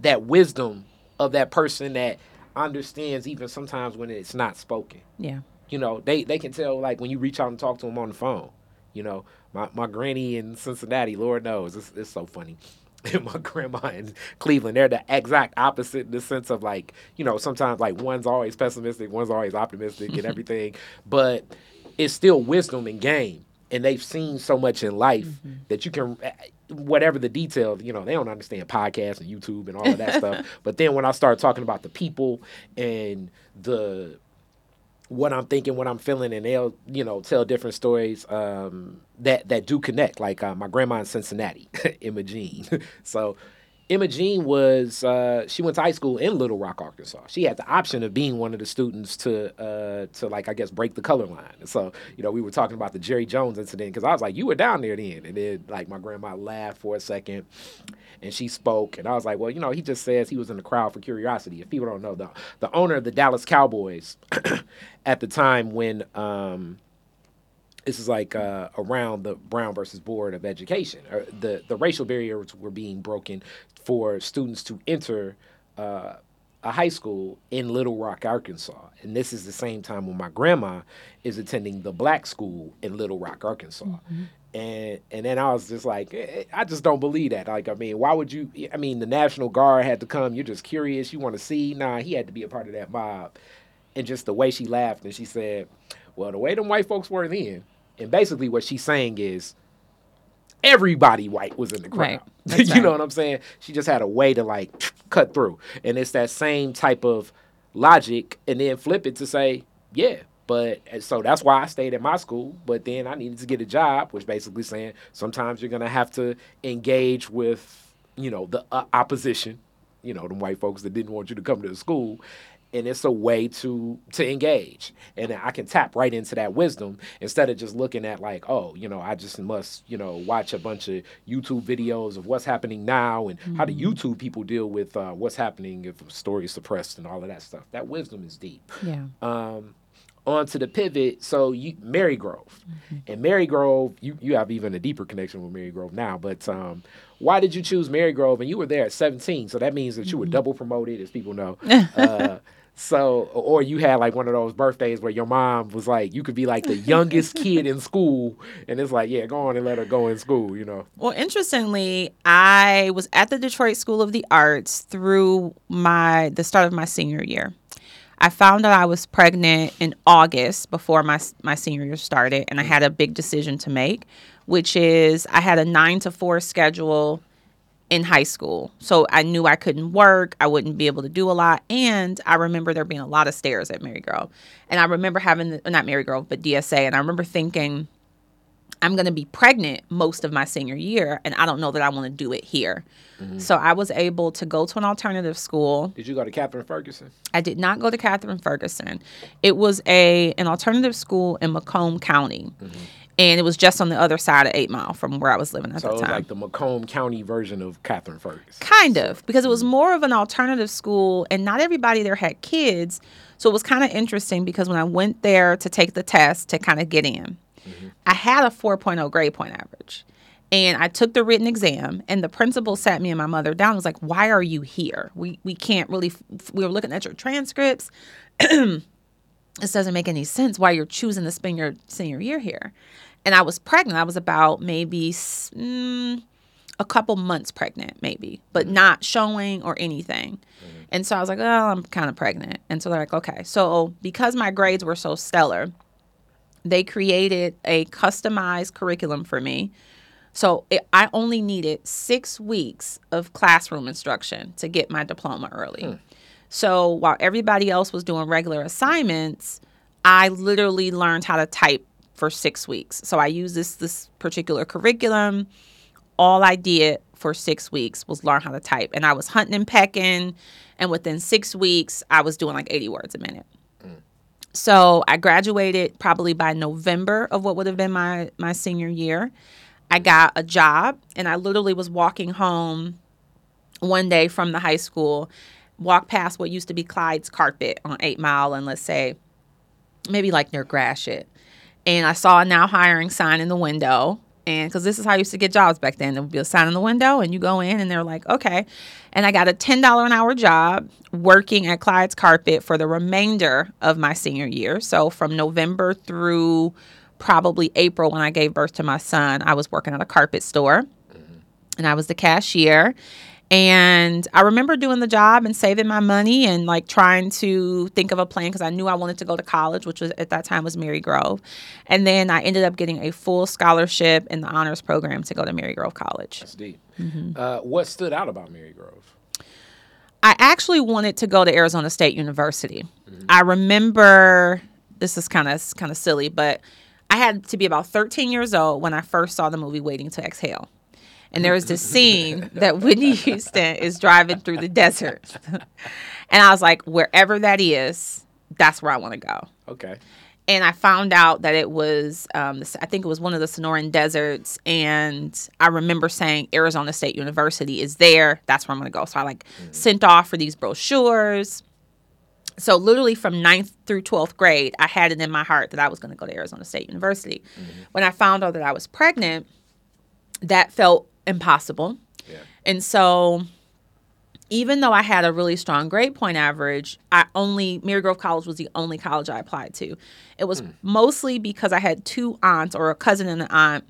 [SPEAKER 2] that wisdom of that person that understands even sometimes when it's not spoken.
[SPEAKER 3] Yeah.
[SPEAKER 2] You know, they they can tell like when you reach out and talk to them on the phone. You know, my my granny in Cincinnati, Lord knows, it's, it's so funny. And my grandma in Cleveland, they're the exact opposite in the sense of like, you know, sometimes like one's always pessimistic, one's always optimistic and everything, but it's still wisdom and game and they've seen so much in life mm-hmm. that you can eh, whatever the details you know they don't understand podcasts and youtube and all of that stuff. But then when i start talking about the people and the what i'm thinking what i'm feeling and they'll you know tell different stories um, that that do connect. Like uh, my grandma in cincinnati imogene. So Imogene was uh, she went to high school in Little Rock, Arkansas. She had the option of being one of the students to uh, to like I guess break the color line. So you know we were talking about the Jerry Jones incident because I was like you were down there then, and then like my grandma laughed for a second, and she spoke, and I was like well you know he just says he was in the crowd for curiosity. If people don't know the the owner of the Dallas Cowboys at the time when. Um, this is like uh, around the Brown versus Board of Education. The the racial barriers were being broken for students to enter uh, a high school in Little Rock, Arkansas. And this is the same time when my grandma is attending the black school in Little Rock, Arkansas. Mm-hmm. And and then I was just like, eh, eh, I just don't believe that. Like, I mean, why would you? I mean, the National Guard had to come. You're just curious. You want to see? Nah, he had to be a part of that mob. And just the way she laughed and she said, "Well, the way them white folks were then." And basically, what she's saying is, everybody white was in the crowd. Right. you right. know what I'm saying? She just had a way to like cut through. And it's that same type of logic and then flip it to say, yeah, but so that's why I stayed at my school. But then I needed to get a job, which basically saying sometimes you're gonna have to engage with, you know, the uh, opposition, you know, the white folks that didn't want you to come to the school, and it's a way to to engage and i can tap right into that wisdom instead of just looking at like oh you know i just must you know watch a bunch of youtube videos of what's happening now and mm-hmm. how do mm-hmm. youtube people deal with uh, what's happening if a story is suppressed and all of that stuff that wisdom is deep
[SPEAKER 3] yeah
[SPEAKER 2] um on to the pivot so you Marygrove mm-hmm. and Marygrove you you have even a deeper connection with Marygrove now but um why did you choose Marygrove and you were there at 17 so that means that you were mm-hmm. double promoted as people know uh, so, or you had like one of those birthdays where your mom was like, you could be like the youngest kid in school, and it's like, yeah, go on and let her go in school, you know.
[SPEAKER 3] Well, interestingly, I was at the Detroit School of the Arts through my the start of my senior year. I found out I was pregnant in August before my my senior year started, and I had a big decision to make, which is I had a nine to four schedule in high school. So I knew I couldn't work, I wouldn't be able to do a lot. And I remember there being a lot of stairs at Marygrove. And I remember having, the, not Marygrove, but DSA. And I remember thinking, I'm going to be pregnant most of my senior year, and I don't know that I want to do it here. Mm-hmm. So I was able to go to an alternative school.
[SPEAKER 2] Did you go to Catherine Ferguson?
[SPEAKER 3] I did not go to Catherine Ferguson. It was a an alternative school in Macomb County. Mm-hmm. And it was just on the other side of Eight Mile from where I was living at
[SPEAKER 2] so
[SPEAKER 3] the time.
[SPEAKER 2] like the Macomb County version of Catherine Ferguson.
[SPEAKER 3] Kind of, because it was more of an alternative school, and not everybody there had kids. So it was kind of interesting because when I went there to take the test to kind of get in, mm-hmm. I had a 4.0 grade point average. And I took the written exam, and the principal sat me and my mother down. and was like, "Why are you here? We we can't really. We were looking at your transcripts. this doesn't make any sense. Why you're choosing to spend your senior year here?" And I was pregnant. I was about maybe mm, a couple months pregnant, maybe, but mm-hmm. not showing or anything. Mm-hmm. And so I was like, "Oh, I'm kind of pregnant." And so they're like, "Okay." So because my grades were so stellar, they created a customized curriculum for me so it, I only needed six weeks of classroom instruction to get my diploma early. Hmm. So while everybody else was doing regular assignments, I literally learned how to type for six weeks. So I used this this particular curriculum. All I did for six weeks was learn how to type, and I was hunting and pecking. And within six weeks, I was doing like 80 words a minute. So I graduated probably by November of what would have been my my senior year. I got a job and I literally was walking home one day from the high school, walked past what used to be Clyde's carpet on 8 Mile and let's say maybe like near Gratiot. And I saw a now hiring sign in the window. And because this is how I used to get jobs back then, there would be a sign in the window, and you go in, and they're like, okay. And I got a $10 an hour job working at Clyde's Carpet for the remainder of my senior year. So from November through probably April when I gave birth to my son, I was working at a carpet store mm-hmm. and I was the cashier. And I remember doing the job and saving my money and like trying to think of a plan because I knew I wanted to go to college, which was at that time was Marygrove. And then I ended up getting a full scholarship in the honors program to go to Marygrove College.
[SPEAKER 2] That's deep. Mm-hmm. Uh, what stood out about Marygrove?
[SPEAKER 3] I actually wanted to go to Arizona State University. Mm-hmm. I remember this is kind of kind of silly, but I had to be about 13 years old when I first saw the movie Waiting to Exhale. And there was this scene that Whitney Houston is driving through the desert. and I was like, wherever that is, that's where I want to go.
[SPEAKER 2] Okay.
[SPEAKER 3] And I found out that it was, um, I think it was one of the Sonoran deserts. And I remember saying Arizona State University is there. That's where I'm going to go. So I like mm-hmm. sent off for these brochures so literally from ninth through 12th grade i had it in my heart that i was going to go to arizona state university mm-hmm. when i found out that i was pregnant that felt impossible yeah. and so even though i had a really strong grade point average i only marygrove college was the only college i applied to it was mm. mostly because i had two aunts or a cousin and an aunt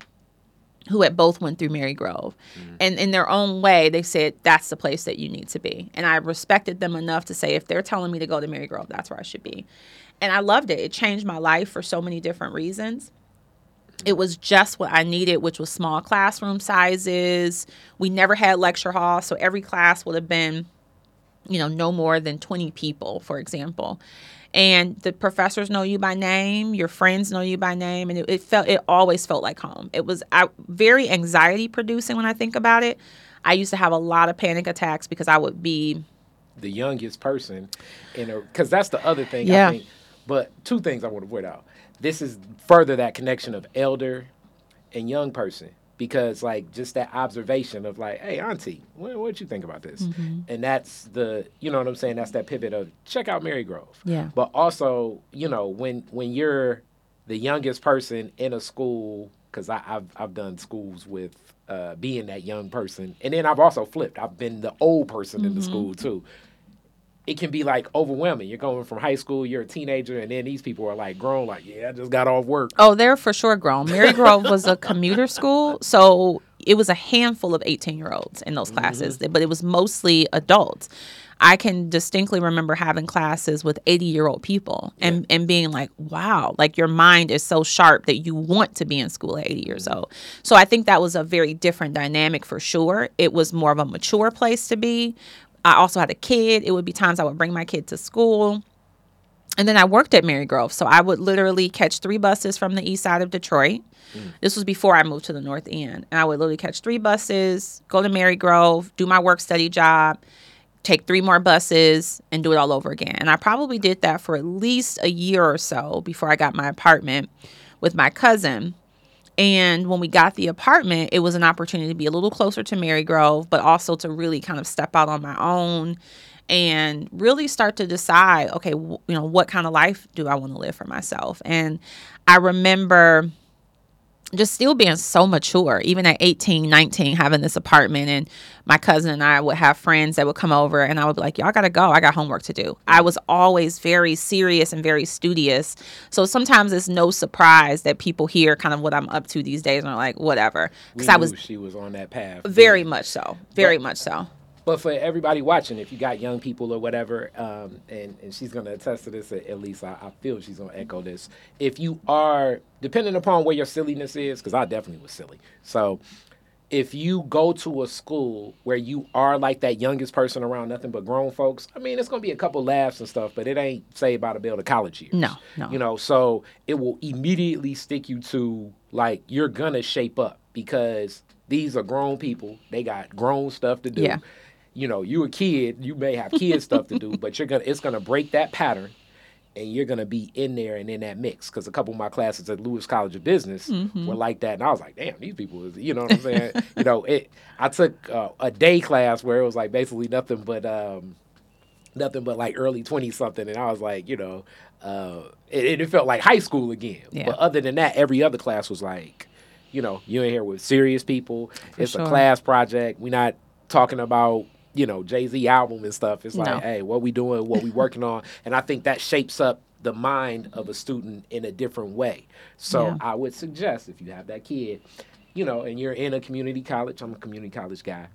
[SPEAKER 3] who had both went through Marygrove. Mm-hmm. And in their own way, they said that's the place that you need to be. And I respected them enough to say if they're telling me to go to Marygrove, that's where I should be. And I loved it. It changed my life for so many different reasons. It was just what I needed, which was small classroom sizes. We never had lecture hall, so every class would have been, you know, no more than 20 people, for example. And the professors know you by name your friends know you by name and it, it felt it always felt like home. It was I, very anxiety producing when i think about it. I used to have a lot of panic attacks because i would be
[SPEAKER 2] the youngest person in a because that's the other thing yeah. i think. But two things i want to point out this is further that connection of elder and young person because like just that observation of like, hey, auntie, what what you think about this? Mm-hmm. And that's the you know what I'm saying. That's that pivot of check out Marygrove.
[SPEAKER 3] Yeah.
[SPEAKER 2] But also, you know, when when you're the youngest person in a school, because I've I've done schools with uh, being that young person, and then I've also flipped. I've been the old person mm-hmm. in the mm-hmm. school too it can be like overwhelming. You're going from high school, you're a teenager, and then these people are like grown, like, yeah, I just got off work.
[SPEAKER 3] Oh, they're for sure grown. Marygrove was a commuter school, so it was a handful of 18 year olds in those classes, mm-hmm. but it was mostly adults. I can distinctly remember having classes with 80 year old people and, yeah. and being like, wow, like your mind is so sharp that you want to be in school at 80 years mm-hmm. old. So I think that was a very different dynamic for sure. It was more of a mature place to be, I also had a kid. It would be times I would bring my kid to school. And then I worked at Marygrove. So I would literally catch three buses from the east side of Detroit. Mm. This was before I moved to the north end. And I would literally catch three buses, go to Marygrove, do my work study job, take three more buses, and do it all over again. And I probably did that for at least a year or so before I got my apartment with my cousin. And when we got the apartment, it was an opportunity to be a little closer to Marygrove, but also to really kind of step out on my own and really start to decide okay w- you know what kind of life do i want to live for myself? And i remember just still being so mature even at 18 19 having this apartment and my cousin and i would have friends that would come over and i would be like y'all gotta go. I got homework to do. I was always very serious and very studious. So sometimes it's no surprise that people hear kind of what i'm up to these days and are like whatever.
[SPEAKER 2] Because i was she was on that path
[SPEAKER 3] very much so. Very but, much so
[SPEAKER 2] but for everybody watching, if you got young people or whatever, um, and, and she's going to attest to this, at least I, I feel she's going to echo this. If you are, depending upon where your silliness is, because I definitely was silly. So if you go to a school where you are like that youngest person around nothing but grown folks, I mean, it's going to be a couple laughs and stuff, but it ain't say about a build a college years.
[SPEAKER 3] No, no.
[SPEAKER 2] You know, so it will immediately stick you to like you're going to shape up because these are grown people. They got grown stuff to do.
[SPEAKER 3] Yeah
[SPEAKER 2] you know, you a kid, you may have kid stuff to do, but you're gonna it's gonna break that pattern and you're gonna be in there and in that mix. Because a couple of my classes at Lewis College of Business mm-hmm. were like that, and I was like, damn, these people, is, you know what I'm saying? you know, it. I took uh, a day class where it was like basically nothing but um, nothing but like early twenty something, and I was like, you know, uh, it, it felt like high school again. Yeah. But other than that, every other class was like, you know, you're in here with serious people. For it's sure. a class project. We're not talking about you know Jay Z album and stuff. It's like, no. hey, what we doing, what we working on, and I think that shapes up the mind of a student in a different way. So yeah. I would suggest if you have that kid, you know, and you're in a community college, I'm a community college guy.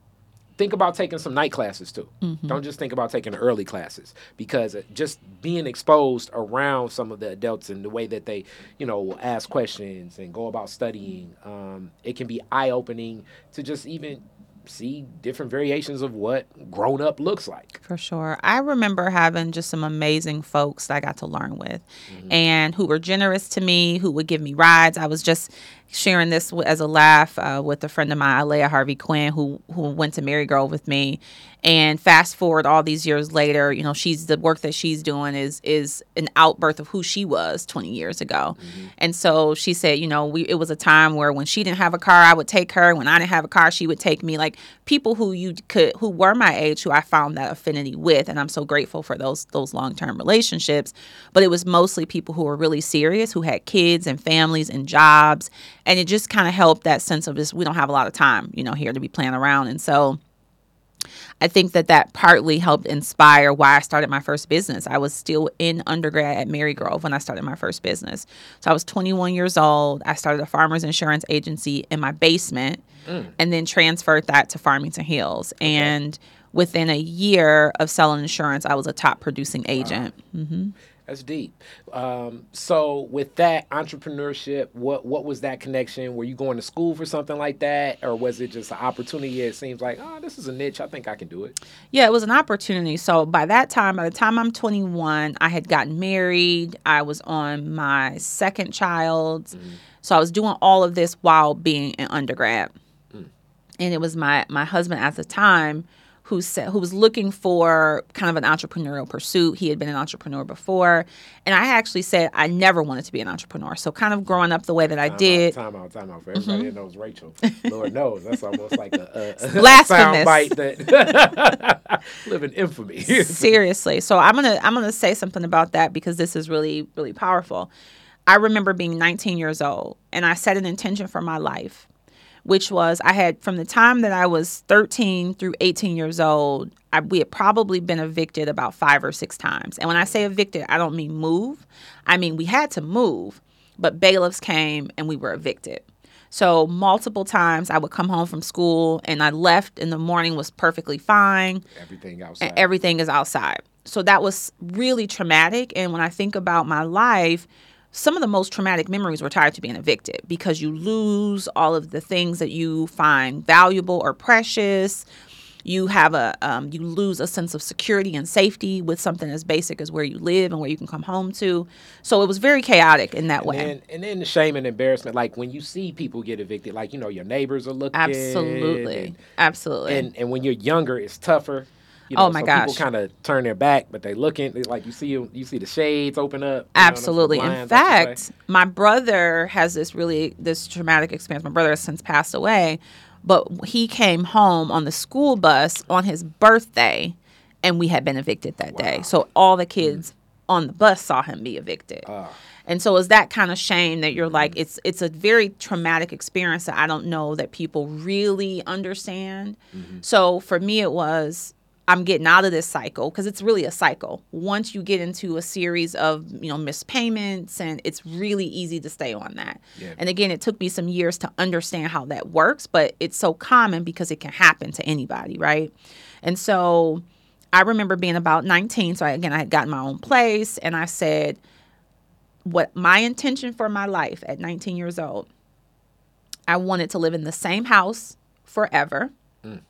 [SPEAKER 2] Think about taking some night classes too. Mm-hmm. Don't just think about taking early classes because just being exposed around some of the adults and the way that they, you know, ask questions and go about studying, um, it can be eye opening to just even see different variations of what grown up looks like.
[SPEAKER 3] For sure. I remember having just some amazing folks that I got to learn with mm-hmm. and who were generous to me, who would give me rides. I was just sharing this as a laugh uh, with a friend of mine, Alea Harvey Quinn, who who went to Marygrove with me. And fast forward all these years later, you know, she's the work that she's doing is is an outbirth of who she was 20 years ago. Mm-hmm. And so she said, you know, we it was a time where when she didn't have a car, I would take her. When I didn't have a car, she would take me. Like people who you could who were my age, who I found that affinity with, and I'm so grateful for those those long term relationships. But it was mostly people who were really serious, who had kids and families and jobs, and it just kind of helped that sense of just we don't have a lot of time, you know, here to be playing around, and so. I think that that partly helped inspire why I started my first business. I was still in undergrad at Marygrove when I started my first business. So I was 21 years old. I started a farmer's insurance agency in my basement mm. and then transferred that to Farmington Hills. Okay. And within a year of selling insurance, I was a top producing agent. Wow. Mm-hmm.
[SPEAKER 2] That's deep. Um, so with that entrepreneurship, what what was that connection? Were you going to school for something like that, or was it just an opportunity? It seems like oh, this is a niche. I think I can do it.
[SPEAKER 3] Yeah, it was an opportunity. So by that time, by the time I'm 21, I had gotten married. I was on my second child. Mm-hmm. So I was doing all of this while being an undergrad, mm. and it was my my husband at the time who said who was looking for kind of an entrepreneurial pursuit. He had been an entrepreneur before, and I actually said I never wanted to be an entrepreneur. So kind of growing up the way that I
[SPEAKER 2] time
[SPEAKER 3] did.
[SPEAKER 2] Out, time out, time out. For everybody mm-hmm. that knows Rachel, Lord knows that's almost like a, a,
[SPEAKER 3] a blasphemous
[SPEAKER 2] bite that live in infamy.
[SPEAKER 3] Seriously, so I'm gonna I'm gonna say something about that because this is really really powerful. I remember being 19 years old, and I set an intention for my life which was I had from the time that I was 13 through 18 years old, I, we had probably been evicted about five or six times. And when I say evicted, I don't mean move. I mean, we had to move, but bailiffs came and we were evicted. So multiple times I would come home from school and I left in the morning was perfectly fine.
[SPEAKER 2] Everything outside.
[SPEAKER 3] And everything is outside. So that was really traumatic. And when I think about my life, some of the most traumatic memories were tied to being evicted because you lose all of the things that you find valuable or precious. you have a um, you lose a sense of security and safety with something as basic as where you live and where you can come home to. So it was very chaotic in that
[SPEAKER 2] And
[SPEAKER 3] way.
[SPEAKER 2] then, and then the shame and embarrassment, like when you see people get evicted, like you know your neighbors are looking.
[SPEAKER 3] Absolutely,
[SPEAKER 2] And,
[SPEAKER 3] absolutely.
[SPEAKER 2] and, and when you're younger, it's tougher. You
[SPEAKER 3] Oh
[SPEAKER 2] know,
[SPEAKER 3] my
[SPEAKER 2] so
[SPEAKER 3] gosh.
[SPEAKER 2] People kind of turn their back, but they looking they- like you see you you see the shades open up. you know,
[SPEAKER 3] Absolutely. In
[SPEAKER 2] blinds, I should
[SPEAKER 3] fact, my brother has this really this traumatic experience. My brother has since passed away, but he came home on the school bus on his birthday, and we had been evicted that day. So all the mm. kids on the bus saw him be evicted. Ah. And so it's that kind of shame that you're like mm. it's it's a very traumatic experience that I don't know that people really understand. Mm-hmm. So for me it was I'm getting out of this cycle because it's really a cycle. Once you get into a series of, you know, missed payments and it's really easy to stay on that.
[SPEAKER 2] Yeah.
[SPEAKER 3] And again, it took me some years to understand how that works, but it's so common because it can happen to anybody, right? And so I remember being about 19. So I, again, I had gotten my own place and I said, what my intention for my life at 19 years old, I wanted to live in the same house forever. Mm.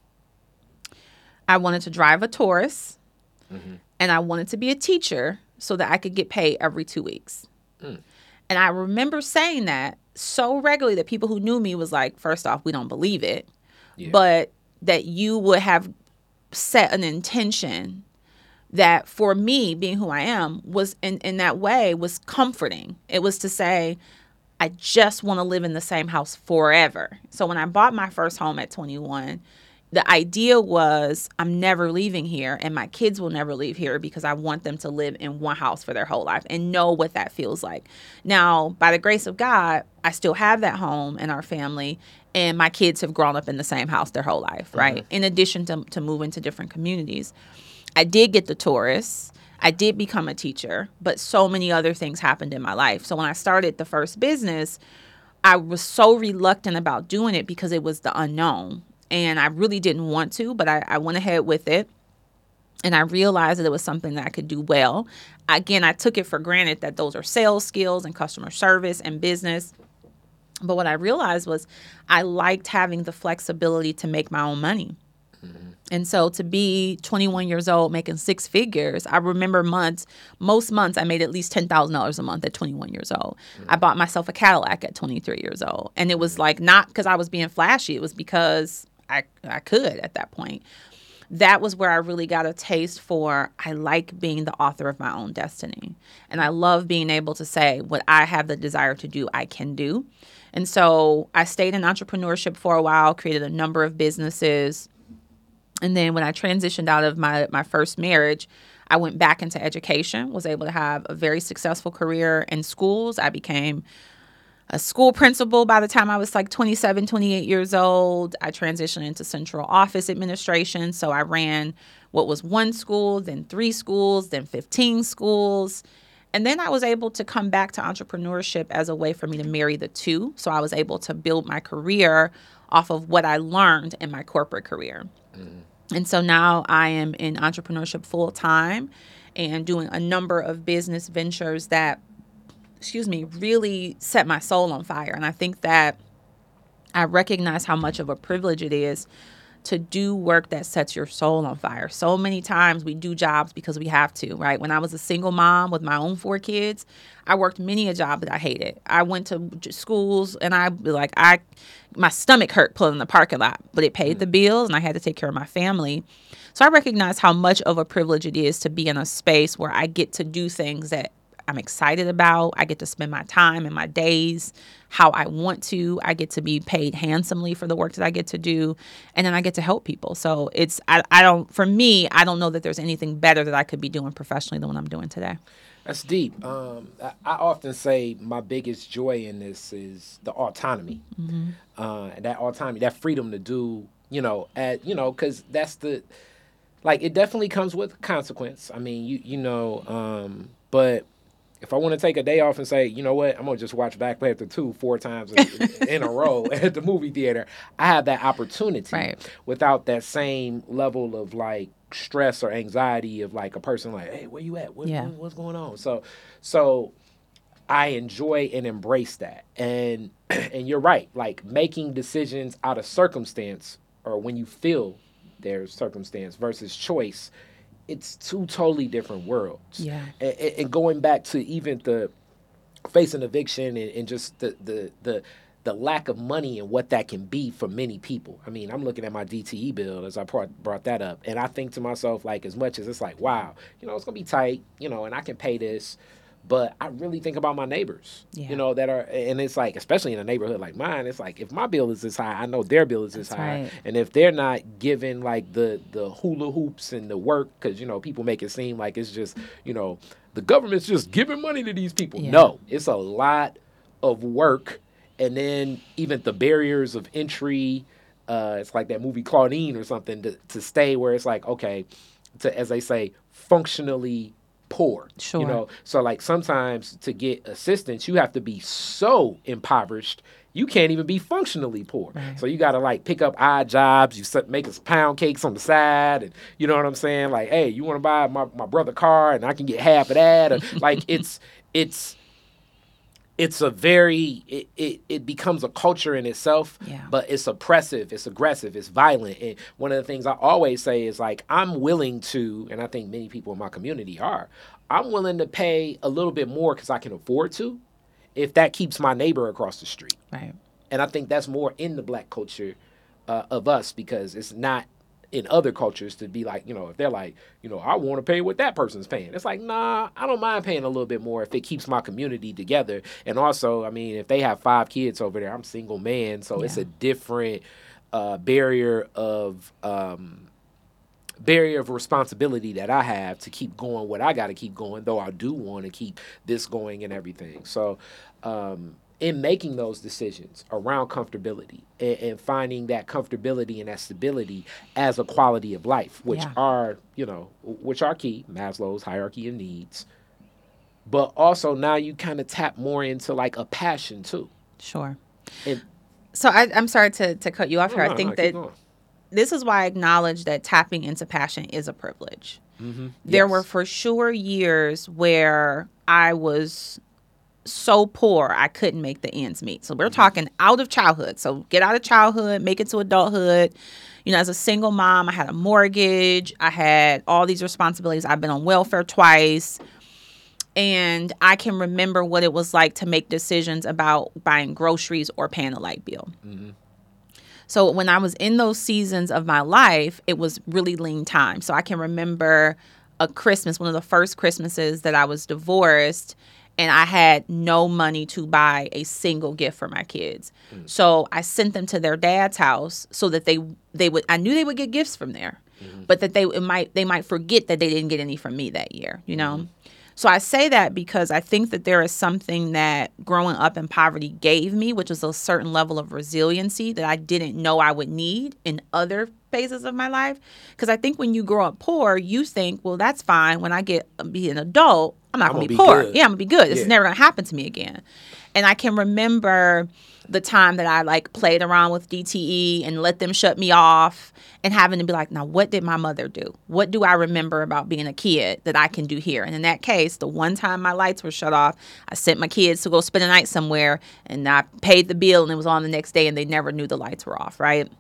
[SPEAKER 3] I wanted to drive a Taurus mm-hmm. and I wanted to be a teacher so that I could get paid every two weeks. Mm. And I remember saying that so regularly that people who knew me was like, first off, we don't believe it,
[SPEAKER 2] Yeah.
[SPEAKER 3] but that you would have set an intention that for me being who I am was in, in that way was comforting. It was to say, I just want to live in the same house forever. So when I bought my first home at 21, the idea was I'm never leaving here and my kids will never leave here because I want them to live in one house for their whole life and know what that feels like. Now, by the grace of God, I still have that home and our family and my kids have grown up in the same house their whole life, mm-hmm. right? In addition to, to moving to different communities. I did get the Taurus. I did become a teacher, but so many other things happened in my life. So when I started the first business, I was so reluctant about doing it because it was the unknown. And I really didn't want to, but I, I went ahead with it. And I realized that it was something that I could do well. Again, I took it for granted that those are sales skills and customer service and business. But what I realized was I liked having the flexibility to make my own money. Mm-hmm. And so to be 21 years old making six figures, I remember months, most months I made at least $10,000 a month at 21 years old. Mm-hmm. I bought myself a Cadillac at 23 years old. And it was mm-hmm. like not because I was being flashy, it was because I I could at that point. That was where I really got a taste for I like being the author of my own destiny. And I love being able to say what I have the desire to do, I can do. And so I stayed in entrepreneurship for a while, created a number of businesses, and then when I transitioned out of my my first marriage, I went back into education, was able to have a very successful career in schools. I became a school principal by the time I was like 27, 28 years old. I transitioned into central office administration. So I ran what was one school, then three schools, then 15 schools. And then I was able to come back to entrepreneurship as a way for me to marry the two. So I was able to build my career off of what I learned in my corporate career. Mm-hmm. And so now I am in entrepreneurship full time and doing a number of business ventures that, excuse me, really set my soul on fire. And I think that I recognize how much of a privilege it is to do work that sets your soul on fire. So many times we do jobs because we have to, right? When I was a single mom with my own four kids, I worked many a job that I hated. I went to schools and I like I my stomach hurt pulling in the parking lot, but it paid the mm. bills and I had to take care of my family. So I recognize how much of a privilege it is to be in a space where I get to do things that I'm excited about. I get to spend my time and my days how I want to. I get to be paid handsomely for the work that I get to do. And then I get to help people. So it's, I, I don't, for me, I don't know that there's anything better that I could be doing professionally than what I'm doing today.
[SPEAKER 2] That's deep. Um, I, I often say my biggest joy in this is the autonomy, uh, and that autonomy, that freedom to do, you know, at you know, because that's the, like, it definitely comes with consequence. I mean, you you know, um, but if I want to take a day off and say, you know what, I'm gonna just watch Black Panther two four times in, in a row at the movie theater, I have that opportunity
[SPEAKER 3] Right.
[SPEAKER 2] without that same level of like stress or anxiety of like a person like, hey, where you at? What,
[SPEAKER 3] Yeah.
[SPEAKER 2] what- what's going on? So, so I enjoy and embrace that, and and you're right, like making decisions out of circumstance or when you feel their circumstance versus choice it's two totally different worlds
[SPEAKER 3] Yeah.
[SPEAKER 2] and, and going back to even the facing eviction and, and just the, the the the lack of money and what that can be for many people. I mean, I'm looking at my DTE bill as I brought, brought that up, and I think to myself, like, as much as it's like, wow, you know, it's gonna be tight, you know, and I can pay this, but I really think about my neighbors,
[SPEAKER 3] Yeah.
[SPEAKER 2] you know, that are, and it's like, especially in a neighborhood like mine, it's like, if my bill is this high, I know their bill is this
[SPEAKER 3] That's
[SPEAKER 2] high,
[SPEAKER 3] right.
[SPEAKER 2] and if they're not giving like the the hula hoops and the work, because you know, people make it seem like it's just, you know, the government's just giving money to these people.
[SPEAKER 3] Yeah.
[SPEAKER 2] No, it's a lot of work and then even the barriers of entry uh it's like that movie claudine or something to, to stay where it's like okay to as they say functionally poor
[SPEAKER 3] Sure.
[SPEAKER 2] you know so like sometimes to get assistance you have to be so impoverished you can't even be functionally poor
[SPEAKER 3] Right.
[SPEAKER 2] so you got to like pick up odd jobs you make us pound cakes on the side and you know what i'm saying like hey you want to buy my, my brother car and i can get half of that or, like it's it's it's a very it, it, it becomes a culture in itself
[SPEAKER 3] Yeah.
[SPEAKER 2] but it's oppressive it's aggressive it's violent and one of the things i always say is like i'm willing to and i think many people in my community are i'm willing to pay a little bit more because i can afford to if that keeps my neighbor across the street
[SPEAKER 3] Right.
[SPEAKER 2] and I think that's more in the black culture uh, of us because it's not in other cultures to be like, you know, if they're like, you know, I want to pay what that person's paying. It's like, nah, I don't mind paying a little bit more if it keeps my community together. And also, I mean, if they have five kids over there, I'm single man, so it's a different uh, barrier of um, barrier of responsibility that I have to keep going what I got to keep going, though I do want to keep this going and everything. So, um, in making those decisions around comfortability and, and finding that comfortability and that stability as a quality of life, which
[SPEAKER 3] Yeah.
[SPEAKER 2] are, you know, which are key, Maslow's hierarchy of needs. But also now you kind of tap more into like a passion too.
[SPEAKER 3] Sure.
[SPEAKER 2] And
[SPEAKER 3] So I, I'm sorry to, to cut you off here.
[SPEAKER 2] No,
[SPEAKER 3] I
[SPEAKER 2] no,
[SPEAKER 3] think
[SPEAKER 2] no,
[SPEAKER 3] that
[SPEAKER 2] going.
[SPEAKER 3] this is why I acknowledge that tapping into passion is a privilege. There
[SPEAKER 2] Mm-hmm. Yes.
[SPEAKER 3] were for sure years where I was so poor I couldn't make the ends meet. So we're
[SPEAKER 2] Mm-hmm.
[SPEAKER 3] talking out of childhood. So get out of childhood, make it to adulthood. You know, as a single mom, I had a mortgage, I had all these responsibilities. I've been on welfare twice. And I can remember what it was like to make decisions about buying groceries or paying a light bill. So when I was in those seasons of my life, it was really lean time. So I can remember a Christmas, one of the first Christmases that I was divorced, and I had no money to buy a single gift for my kids. Mm. So I sent them to their dad's house so that they they would I knew they would get gifts from there. Mm-hmm. But that they it might they might forget that they didn't get any from me that year, you know? Mm-hmm. So I say that because I think that there is something that growing up in poverty gave me, which is a certain level of resiliency that I didn't know I would need in other phases of my life. Because I think when you grow up poor, you think, well, that's fine. When I get be an adult, I'm not
[SPEAKER 2] I'm
[SPEAKER 3] going to
[SPEAKER 2] gonna
[SPEAKER 3] be poor.
[SPEAKER 2] good.
[SPEAKER 3] Yeah, I'm gonna be good. This is never gonna happen to me again. And I can remember the time that I like played around with DTE and let them shut me off and having to be like, now what did my mother do? What do I remember about being a kid that I can do here? And in that case, the one time my lights were shut off, I sent my kids to go spend a night somewhere and I paid the bill and it was on the next day and they never knew the lights were off, right?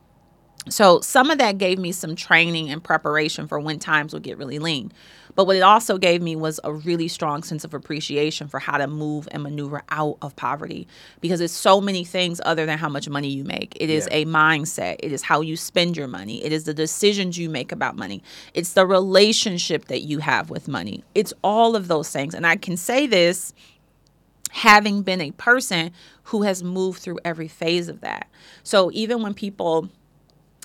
[SPEAKER 3] So some of that gave me some training and preparation for when times would get really lean. But what it also gave me was a really strong sense of appreciation for how to move and maneuver out of poverty because it's so many things other than how much money you make. It is
[SPEAKER 2] Yeah.
[SPEAKER 3] a mindset, it is how you spend your money, it is the decisions you make about money, it's the relationship that you have with money. It's all of those things. And I can say this having been a person who has moved through every phase of that. So even when people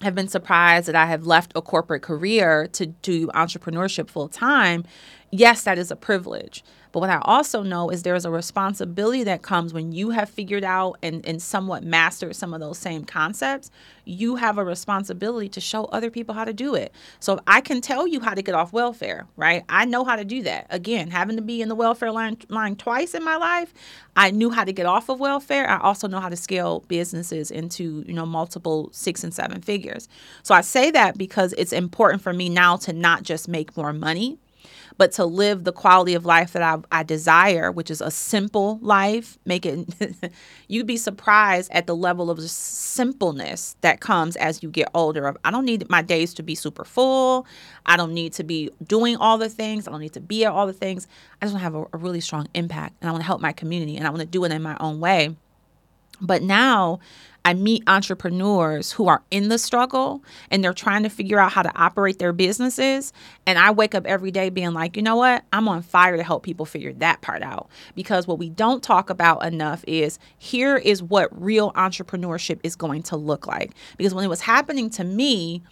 [SPEAKER 3] have been surprised that I have left a corporate career to do entrepreneurship full time, yes, that is a privilege. But what I also know is there's a responsibility that comes when you have figured out and, and somewhat mastered some of those same concepts. You have a responsibility to show other people how to do it. So I can tell you how to get off welfare, right? I know how to do that. Again, having to be in the welfare line, line twice in my life, I knew how to get off of welfare. I also know how to scale businesses into, you know, multiple six and seven figures. So I say that because it's important for me now to not just make more money, but to live the quality of life that I, I desire, which is a simple life, make it, you'd be surprised at the level of simpleness that comes as you get older. Of I don't need my days to be super full. I don't need to be doing all the things. I don't need to be at all the things. I just want to have a, a really strong impact and I want to help my community and I want to do it in my own way. But now I meet entrepreneurs who are in the struggle and they're trying to figure out how to operate their businesses. And I wake up every day being like, you know what? I'm on fire to help people figure that part out. Because what we don't talk about enough is here is what real entrepreneurship is going to look like. Because when it was happening to me,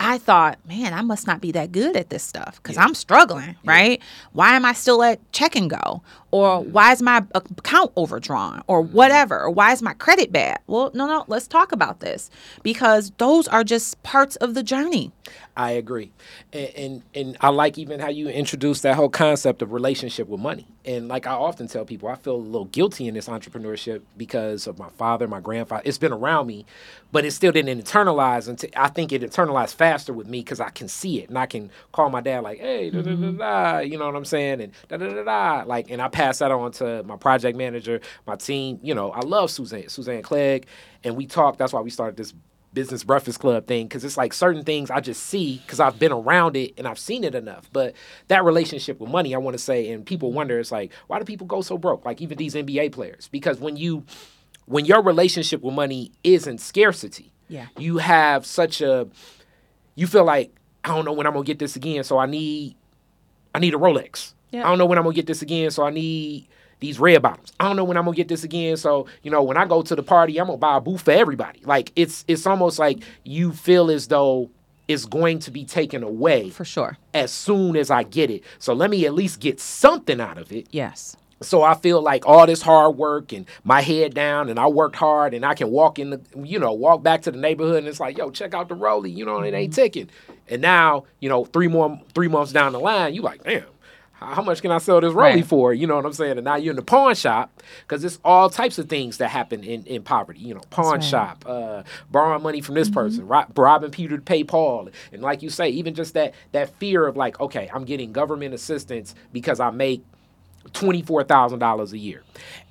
[SPEAKER 3] I thought, man, I must not be that good at this stuff because yeah. I'm struggling, right? Why am I still at check and go? Or why is my account overdrawn? Or whatever? Or why is my credit bad? Well, no, no, let's talk about this because those are just parts of the journey.
[SPEAKER 2] I agree, and, and and I like even how you introduced that whole concept of relationship with money. And like I often tell people, I feel a little guilty in this entrepreneurship because of my father, my grandfather. It's been around me, but it still didn't internalize. Until I think it internalized faster with me because I can see it and I can call my dad like, "Hey, da da da mm-hmm. da," you know what I'm saying, and da da da da, like, and I pass that on to my project manager, my team. You know, I love Suzanne, Suzanne Clegg, and we talk. That's why we started this business breakfast club thing because it's like certain things I just see because I've been around it and I've seen it enough. But that relationship with money, I want to say, and people wonder, it's like, why do people go so broke? Like even these NBA players, because when you when your relationship with money isn't scarcity,
[SPEAKER 3] yeah,
[SPEAKER 2] you have such a you feel like I don't know when I'm gonna get this again, so I need I need a Rolex. Yeah. I don't know when I'm gonna get this again, so I need these red bottoms. I don't know when I'm gonna get this again. So, you know, when I go to the party, I'm gonna buy a booth for everybody. Like it's it's almost like you feel as though it's going to be taken away
[SPEAKER 3] for sure
[SPEAKER 2] as soon as I get it. So let me at least get something out of it.
[SPEAKER 3] Yes.
[SPEAKER 2] So I feel like all this hard work and my head down and I worked hard and I can walk in the you know, walk back to the neighborhood and it's like, yo, check out the rollie, you know, it ain't mm-hmm. ticking. And now, you know, three more three months down the line, you like, damn, how much can I sell this rollie right. for? You know what I'm saying? And now you're in the pawn shop because it's all types of things that happen in, in poverty. You know, pawn right. shop, uh, borrowing money from this mm-hmm. person, robbing Peter to pay Paul, and like you say, even just that that fear of like, okay, I'm getting government assistance because I make twenty-four thousand dollars a year,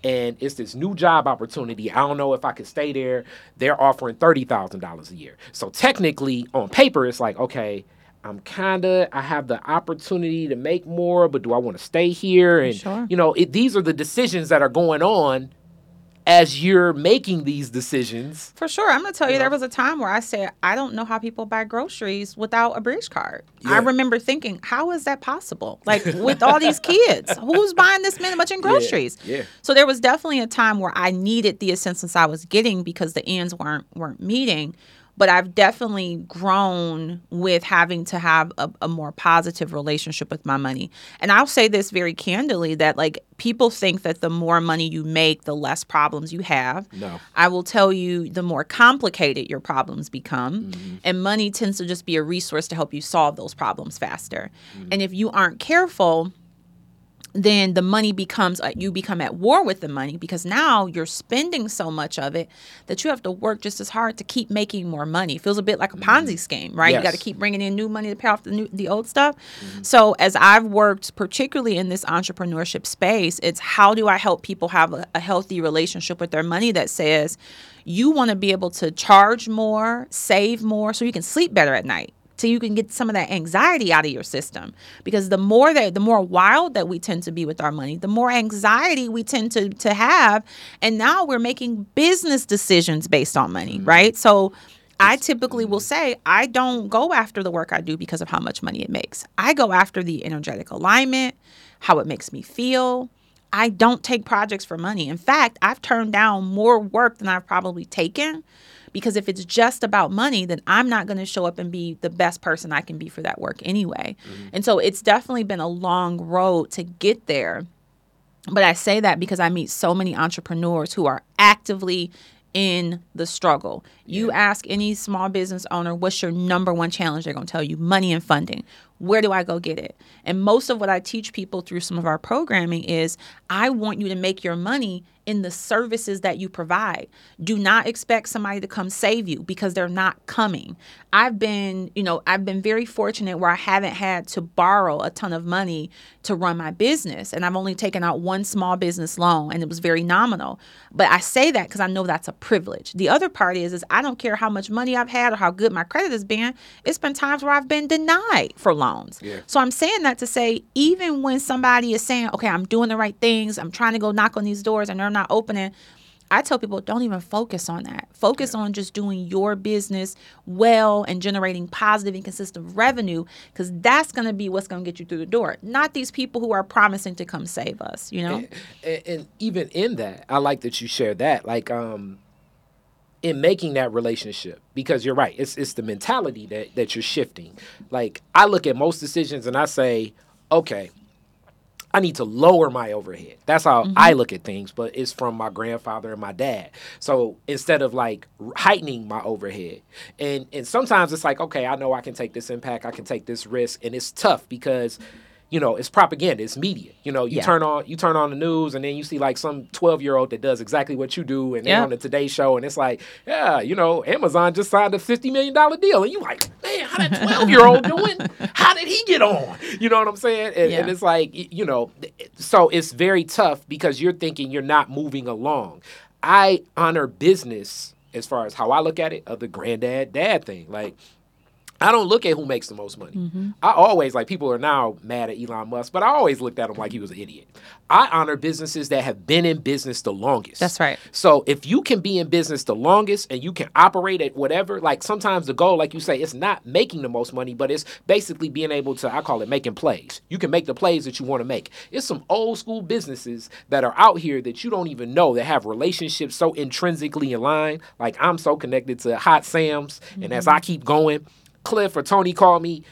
[SPEAKER 2] and it's this new job opportunity. I don't know if I could stay there. They're offering thirty thousand dollars a year. So technically, on paper, it's like okay I'm kind of I have the opportunity to make more, but do I want to stay here? And sure. you know, it, these are the decisions that are going on as you're making these decisions.
[SPEAKER 3] For sure, I'm gonna tell you, there was a time where I said I don't know how people buy groceries without a bridge card. Yeah. I remember thinking, how is that possible? Like with all these kids, who's buying this much in groceries?
[SPEAKER 2] Yeah. yeah.
[SPEAKER 3] So there was definitely a time where I needed the assistance I was getting because the ends weren't weren't meeting but I've definitely grown with having to have a, a, more positive relationship with my money. And I'll say this very candidly that like people think that the more money you make, the less problems you have.
[SPEAKER 2] No.
[SPEAKER 3] I will tell you the more complicated your problems become. Mm-hmm. And money tends to just be a resource to help you solve those problems faster. Mm-hmm. And if you aren't careful, then the money becomes uh, you become at war with the money because now you're spending so much of it that you have to work just as hard to keep making more money. It feels a bit like a Ponzi mm-hmm. scheme, right? Yes. You got to keep bringing in new money to pay off the new the old stuff. Mm-hmm. So as I've worked particularly in this entrepreneurship space, it's how do I help people have a, a healthy relationship with their money that says you want to be able to charge more, save more so you can sleep better at night so you can get some of that anxiety out of your system because the more that the more wild that we tend to be with our money the more anxiety we tend to to have and now we're making business decisions based on money mm-hmm. right so I typically will say I don't go after the work I do because of how much money it makes. I go after the energetic alignment, how it makes me feel. I don't take projects for money. In fact, I've turned down more work than I've probably taken because if it's just about money, then I'm not going to show up and be the best person I can be for that work anyway. Mm-hmm. And so it's definitely been a long road to get there. But I say that because I meet so many entrepreneurs who are actively in the struggle. Yeah. You ask any small business owner, what's your number one challenge? They're going to tell you money and funding. Where do I go get it? And most of what I teach people through some of our programming is I want you to make your money in the services that you provide. Do not expect somebody to come save you because they're not coming. I've been, you know, I've been very fortunate where I haven't had to borrow a ton of money to run my business and I've only taken out one small business loan and it was very nominal. But I say that cuz I know that's a privilege. The other part is is I don't care how much money I've had or how good my credit has been. It's been times where I've been denied for loans.
[SPEAKER 2] Yeah.
[SPEAKER 3] So I'm saying that to say even when somebody is saying, "Okay, I'm doing the right things. I'm trying to go knock on these doors and they're not opening." I tell people don't even focus on that. Focus on just doing your business well and generating positive and consistent revenue because that's going to be what's going to get you through the door. Not these people who are promising to come save us, you know?
[SPEAKER 2] and, and even in that, I like that you share that. Like, um, in making that relationship, because you're right, it's it's the mentality that that you're shifting. Like, I look at most decisions and I say, okay, I need to lower my overhead. That's how I mm-hmm. look at things, but it's from my grandfather and my dad. So instead of like heightening my overhead, and and sometimes it's like, okay, I know I can take this impact, I can take this risk, and it's tough because you know it's propaganda it's media. You know you
[SPEAKER 3] Yeah.
[SPEAKER 2] turn on you turn on the news and then you see like some 12 year old that does exactly what you do and they're
[SPEAKER 3] Yeah.
[SPEAKER 2] on the today show and it's like yeah you know amazon just signed a 50 million dollar deal and you're like man how that 12 year old doing? How did he get on? You know what i'm saying? And, and it's like you know so it's very tough because you're thinking you're not moving along. I honor business as far as how i look at it of the granddad dad thing. Like I don't look at who makes the most money.
[SPEAKER 3] Mm-hmm.
[SPEAKER 2] I always like people are now mad at Elon Musk, but I always looked at him like he was an idiot. I honor businesses that have been in business the longest.
[SPEAKER 3] That's right.
[SPEAKER 2] So if you can be in business the longest and you can operate at whatever, like sometimes the goal, like you say, it's not making the most money, but it's basically being able to, I call it making plays. You can make the plays that you want to make. It's some old school businesses that are out here that you don't even know that have relationships so intrinsically aligned. Like I'm so connected to Hot Sam's, and as I keep going, Cliff or Tony call me.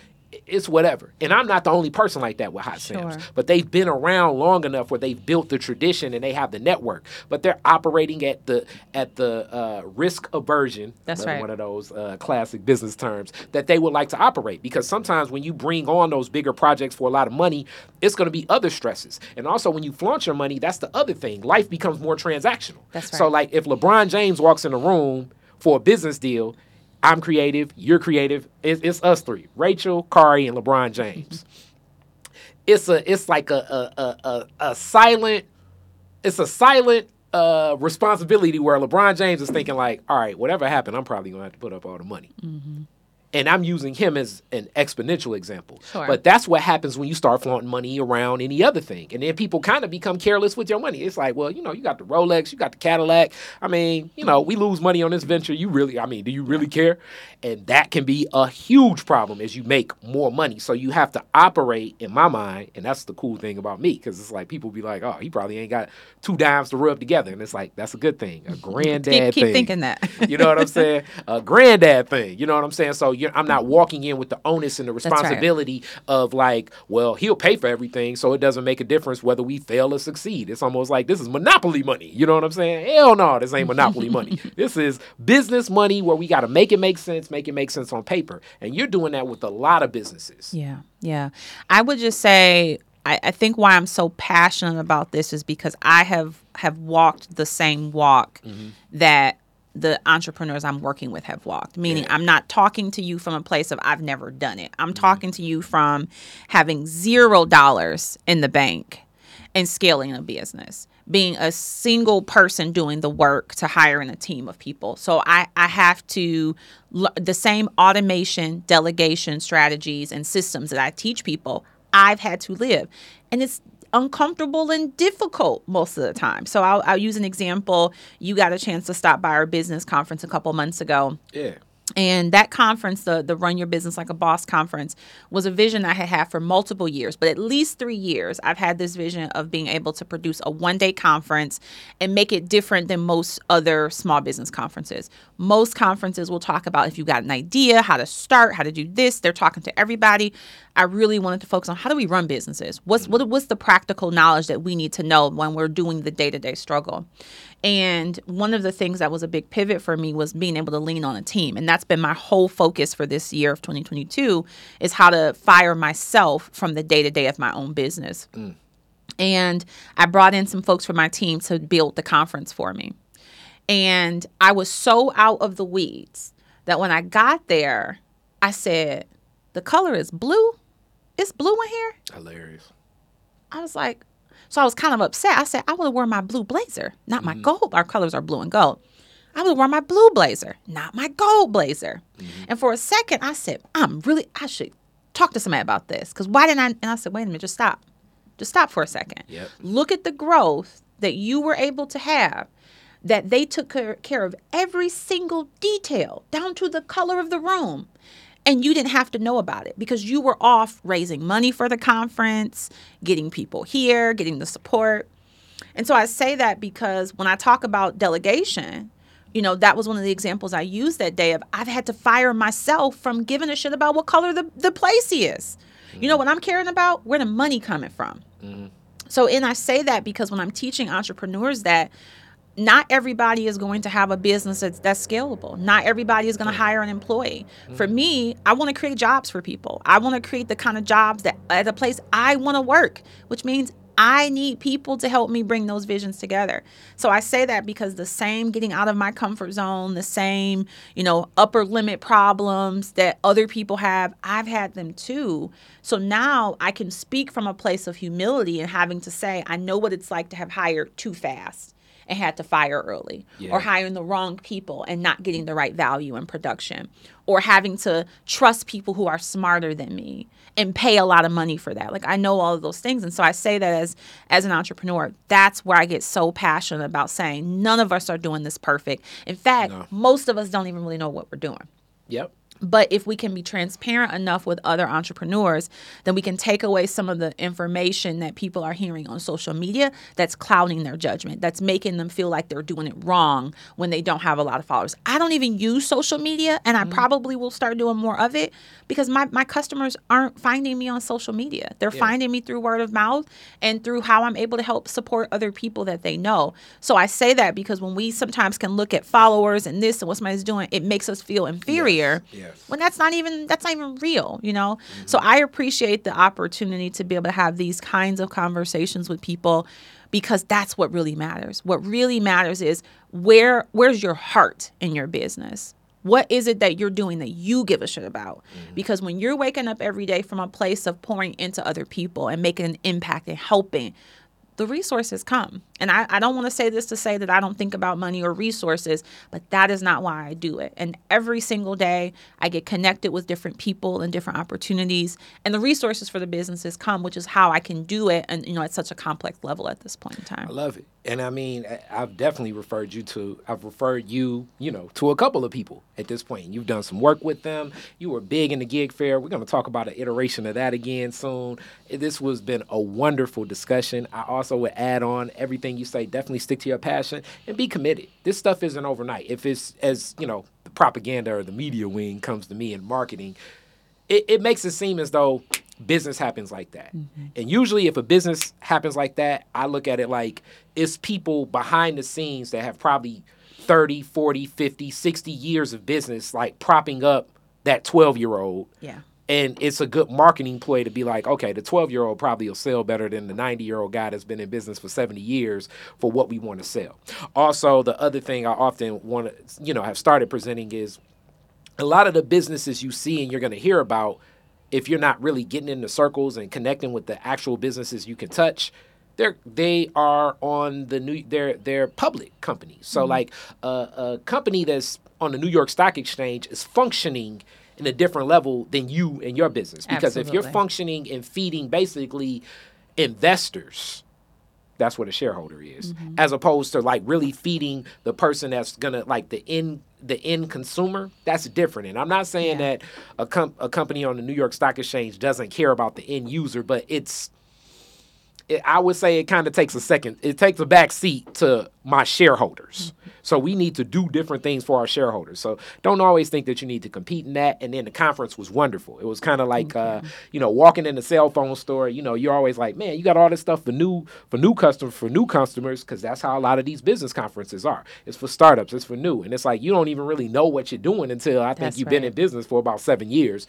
[SPEAKER 2] It's whatever. And I'm not the only person like that with Hot.
[SPEAKER 3] Sure.
[SPEAKER 2] But they've been around long enough where they've built the tradition and they have the network. But they're operating at the at the uh, risk aversion.
[SPEAKER 3] That's right.
[SPEAKER 2] One of those uh, classic business terms that they would like to operate because sometimes when you bring on those bigger projects for a lot of money, it's going to be other stresses. And also when you flaunt your money, that's the other thing. Life becomes more transactional.
[SPEAKER 3] That's right.
[SPEAKER 2] So like if LeBron James walks in a room for a business deal, I'm creative, you're creative. It's, it's us three: Rachel, Khary, and LeBron James. it's a, it's like a a, a, a, silent, it's a silent uh, responsibility where LeBron James is thinking like, all right, whatever happened, I'm probably gonna have to put up all the money. And I'm using him as an exponential example.
[SPEAKER 3] Sure.
[SPEAKER 2] But that's what happens when you start flaunting money around any other thing. And then people kind of become careless with your money. It's like, well, you know, you got the Rolex, you got the Cadillac. I mean, you know, we lose money on this venture. You really, I mean, do you really care? And that can be a huge problem as you make more money. So you have to operate, in my mind, and that's the cool thing about me, because it's like people be like, oh, he probably ain't got two dimes to rub together. And it's like, that's a good thing, a granddad
[SPEAKER 3] keep keep
[SPEAKER 2] thing.
[SPEAKER 3] thinking that.
[SPEAKER 2] You know what I'm saying? A granddad thing. You know what I'm saying? So I'm not walking in with the onus and the
[SPEAKER 3] right.
[SPEAKER 2] responsibility of like, well, he'll pay for everything, so it doesn't make a difference whether we fail or succeed. It's almost like this is monopoly money. You know what I'm saying? Hell no, this ain't monopoly money. This is business money where we got to make it make sense, make it make sense on paper, and you're doing that with a lot of businesses.
[SPEAKER 3] Yeah, yeah. I would just say I, I think why I'm so passionate about this is because I have have walked the same walk mm-hmm. that the entrepreneurs I'm working with have walked. Meaning I'm not talking to you from a place of I've never done it. I'm mm-hmm. talking to you from having zero dollars in the bank and scaling a business being a single person doing the work to hiring a team of people so i i have to the same automation delegation strategies and systems that i teach people i've had to live and it's uncomfortable and difficult most of the time. So i'll, I'll use an example. You got a chance to stop by our business conference a couple months ago.
[SPEAKER 2] Yeah.
[SPEAKER 3] And that conference, the the Run Your Business Like a Boss conference, was a vision I had had for multiple years. But at least three years, I've had this vision of being able to produce a one day conference and make it different than most other small business conferences. Most conferences will talk about if you got an idea, how to start, how to do this. They're talking to everybody. I really wanted to focus on how do we run businesses. What's mm-hmm. what, what's the practical knowledge that we need to know when we're doing the day to day struggle. And one of the things that was a big pivot for me was being able to lean on a team. And that's been my whole focus for this year of 2022 is how to fire myself from the day to day of my own business. Mm. And I brought in some folks from my team to build the conference for me. And I was so out of the weeds that when I got there, I said, The color is blue. It's blue in here.
[SPEAKER 2] Hilarious.
[SPEAKER 3] I was like, so I was kind of upset. I said, I would have worn my blue blazer, not my mm-hmm. gold. Our colors are blue and gold. I would have worn my blue blazer, not my gold blazer. Mm-hmm. And for a second, I said, I'm really, I should talk to somebody about this. Because why didn't I? And I said, wait a minute, just stop. Just stop for a second.
[SPEAKER 2] Yep.
[SPEAKER 3] Look at the growth that you were able to have that they took care of every single detail down to the color of the room and you didn't have to know about it because you were off raising money for the conference, getting people here, getting the support. And so I say that because when I talk about delegation, you know, that was one of the examples I used that day of I've had to fire myself from giving a shit about what color the, the place is. Mm-hmm. You know what I'm caring about? Where the money coming from. Mm-hmm. So, and I say that because when I'm teaching entrepreneurs that not everybody is going to have a business that's, that's scalable. Not everybody is going to hire an employee. Mm-hmm. For me, I want to create jobs for people. I want to create the kind of jobs that at a place I want to work, which means I need people to help me bring those visions together. So I say that because the same getting out of my comfort zone, the same, you know, upper limit problems that other people have, I've had them too. So now I can speak from a place of humility and having to say, I know what it's like to have hired too fast and had to fire early yeah. or hiring the wrong people and not getting the right value in production or having to trust people who are smarter than me and pay a lot of money for that. Like i know all of those things. And so i say that as as an entrepreneur. That's where i get so passionate about saying none of us are doing this perfect. In fact no. most of us don't even really know what we're doing.
[SPEAKER 2] Yep
[SPEAKER 3] but if we can be transparent enough with other entrepreneurs, then we can take away some of the information that people are hearing on social media that's clouding their judgment, that's making them feel like they're doing it wrong when they don't have a lot of followers. I don't even use social media, and I mm-hmm. probably will start doing more of it because my, my customers aren't finding me on social media. They're yeah. finding me through word of mouth and through how I'm able to help support other people that they know. So I say that because when we sometimes can look at followers and this and what somebody's doing, it makes us feel inferior.
[SPEAKER 2] Yes. Yes.
[SPEAKER 3] When that's not even that's not even real, you know. Mm-hmm. So I appreciate the opportunity to be able to have these kinds of conversations with people because that's what really matters. What really matters is where where's your heart in your business? What is it that you're doing that you give a shit about? Mm-hmm. Because when you're waking up every day from a place of pouring into other people and making an impact and helping, the resources come. And I, I don't want to say this to say that I don't think about money or resources, but that is not why I do it. And every single day, I get connected with different people and different opportunities, and the resources for the businesses come, which is how I can do it. And you know, at such a complex level at this point in time.
[SPEAKER 2] I love it, and I mean, I've definitely referred you to. I've referred you, you know, to a couple of people at this point. You've done some work with them. You were big in the gig fair. We're going to talk about an iteration of that again soon. This was been a wonderful discussion. I also would add on everything you say definitely stick to your passion and be committed. This stuff isn't overnight. If it's as, you know, the propaganda or the media wing comes to me in marketing, it, it makes it seem as though business happens like that. Mm-hmm. And usually if a business happens like that, I look at it like it's people behind the scenes that have probably 30, 40, 50, 60 years of business like propping up that 12 year old.
[SPEAKER 3] Yeah
[SPEAKER 2] and it's a good marketing play to be like, okay, the 12 year old probably will sell better than the 90 year old guy that's been in business for 70 years for what we want to sell. Also, the other thing I often want to, you know, have started presenting is a lot of the businesses you see and you're going to hear about, if you're not really getting into circles and connecting with the actual businesses you can touch, they're they are on the new they're they're public companies. So mm-hmm. like a, a company that's on the New York Stock Exchange is functioning in a different level than you and your business. Because Absolutely. if you're functioning and feeding basically investors, that's what a shareholder is, mm-hmm. as opposed to like really feeding the person that's gonna like the end the end consumer. That's different. And I'm not saying yeah. that a com- a company on the New York Stock Exchange doesn't care about the end user, but it's it, I would say it kind of takes a second. It takes a back seat to my shareholders. So we need to do different things for our shareholders. So don't always think that you need to compete in that. And then the conference was wonderful. It was kind of like uh, you know walking in the cell phone store. You know you're always like, man, you got all this stuff for new for new customers for new customers because that's how a lot of these business conferences are. It's for startups. It's for new. And it's like you don't even really know what you're doing until I think
[SPEAKER 3] That's
[SPEAKER 2] you've been in business for about seven years.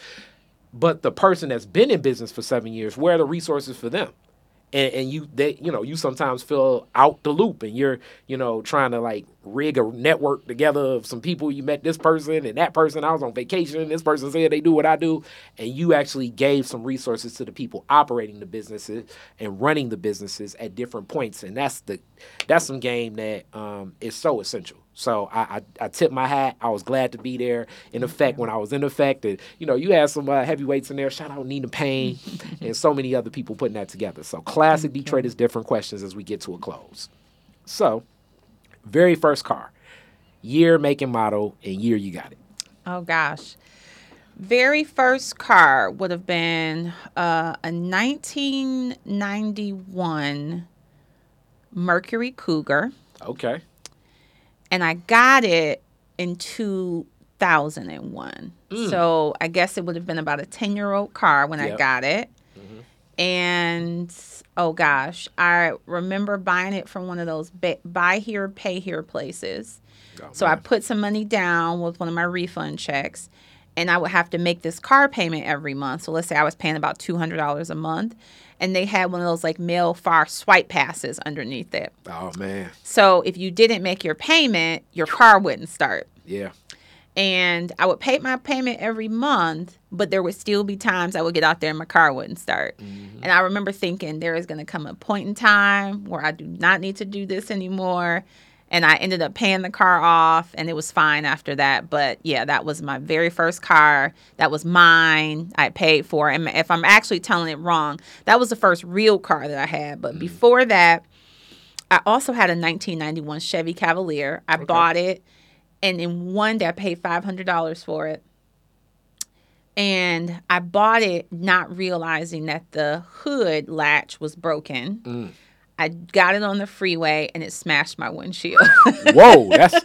[SPEAKER 2] But the person that's been in business for seven years, where are the resources for them? And, and you they you know you sometimes feel out the loop and you're you know trying to like rig a network together of some people. You met this person and that person. I was on vacation this person said they do what i do. And you actually gave some resources to the people operating the businesses and running the businesses at different points. And that's the that's some game that um, is so essential so I, I, I tip my hat. I was glad to be there. In effect, when I was in effect, and you know, you had some uh, heavyweights in there. Shout out Nina Payne and so many other people putting that together. So classic Detroit is different questions as we get to a close. So, very first car, year, make, and model, and year you got it.
[SPEAKER 3] Oh gosh. Very first car would have been uh, a 1991 Mercury Cougar,
[SPEAKER 2] Okay.
[SPEAKER 3] And I got it in 2001. Mm. So I guess it would have been about a 10 year old car when I got it. Mm-hmm. And oh gosh, I remember buying it from one of those buy here, pay here places.
[SPEAKER 2] Oh,
[SPEAKER 3] So I put some money down with one of my refund checks, and I would have to make this car payment every month. So let's say I was paying about two hundred dollars a month, and they had one of those like mail far swipe passes underneath it.
[SPEAKER 2] Oh man.
[SPEAKER 3] So if you didn't make your payment, your car wouldn't start.
[SPEAKER 2] Yeah.
[SPEAKER 3] And I would pay my payment every month, but there would still be times I would get out there and my car wouldn't start. Mm-hmm. And I remember thinking there is going to come a point in time where I do not need to do this anymore. And I ended up paying the car off and it was fine after that. But yeah, that was my very first car. That was mine. I paid for. It. and if I'm actually telling it wrong, that was the first real car that I had. But mm. before that, I also had a 1991 Chevy Cavalier. I bought it, and in one day I paid $500 for it. And I bought it not realizing that the hood latch was broken. Mm. I got it on the freeway and it smashed my windshield.
[SPEAKER 2] Whoa. That's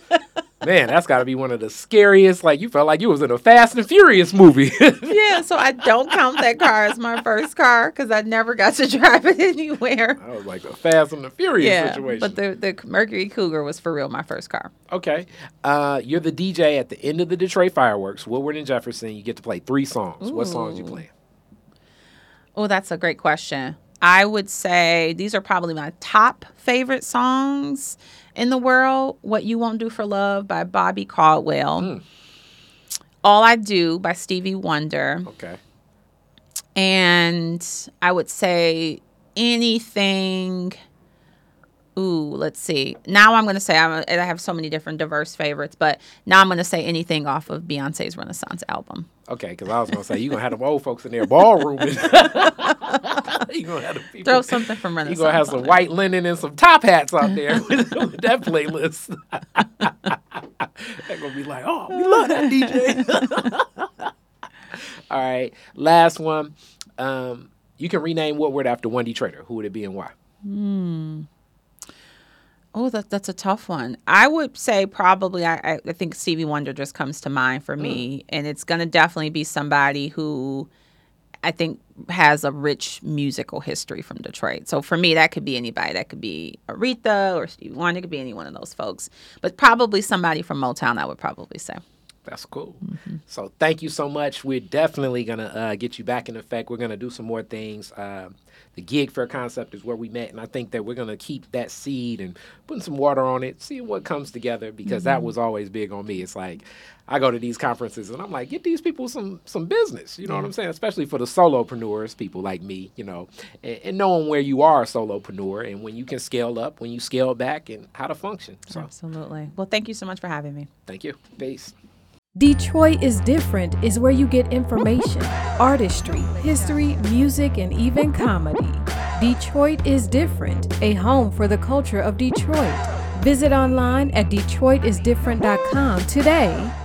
[SPEAKER 2] man. That's got to be one of the scariest. Like you felt like you was in a Fast and Furious movie.
[SPEAKER 3] yeah, so I don't count that car as my first car because I never got to drive it anywhere.
[SPEAKER 2] I was like a Fast and the Furious
[SPEAKER 3] Yeah,
[SPEAKER 2] situation.
[SPEAKER 3] but the, the Mercury Cougar was for real my first car.
[SPEAKER 2] Okay. Uh, you're the DJ at the end of the Detroit fireworks, Woodward and Jefferson. You get to play three songs. What songs you playing?
[SPEAKER 3] Oh, that's a great question. I would say these are probably my top favorite songs in the world. What You Won't Do for Love by Bobby Caldwell.
[SPEAKER 2] Mm.
[SPEAKER 3] All I Do by Stevie Wonder.
[SPEAKER 2] Okay.
[SPEAKER 3] And I would say anything. Ooh, let's see. Now I'm going to say I'm, I have so many different diverse favorites, but now I'm going to say anything off of Beyonce's Renaissance album.
[SPEAKER 2] Okay, because I was gonna say you're gonna have them old folks in there ballrooming. you gonna have the people.
[SPEAKER 3] Throw something from running.
[SPEAKER 2] You
[SPEAKER 3] Renaissance.
[SPEAKER 2] gonna have some
[SPEAKER 3] it.
[SPEAKER 2] white linen and some top hats out there with, with that playlist. They're gonna be like, "Oh, we love that DJ." All right, last one. Um, you can rename Woodward after one Trader. Who would it be and why?
[SPEAKER 3] Oh, that that's a tough one. I would say probably I, I- think Stevie Wonder just comes to mind for me, and it's gonna definitely be somebody who I think has a rich musical history from Detroit. So for me, that could be anybody. That could be Aretha or Stevie Wonder. It could be any one of those folks, but probably somebody from Motown. I would probably say.
[SPEAKER 2] That's cool.
[SPEAKER 3] Mm-hmm.
[SPEAKER 2] So thank you so much. We're definitely gonna uh, get you back in effect. We're gonna do some more things. Uh, the gig fair concept is where we met, and I think that we're gonna keep that seed and putting some water on it, seeing what comes together. Because that
[SPEAKER 3] Mm-hmm.
[SPEAKER 2] was always big on me. It's like I go to these conferences and I'm like, get these people some some business. You know what I'm saying? Especially for the solopreneurs, people like me. You know, and, and knowing where you are a solopreneur and when you can scale up, when you scale back, and how to function. So
[SPEAKER 3] Absolutely. Well, thank you so much for having me.
[SPEAKER 2] thank you. Peace.
[SPEAKER 1] Detroit is Different is where you get information, artistry, history, music, and even comedy. Detroit is Different, a home for the culture of Detroit. Visit online at DetroitisDifferent.com today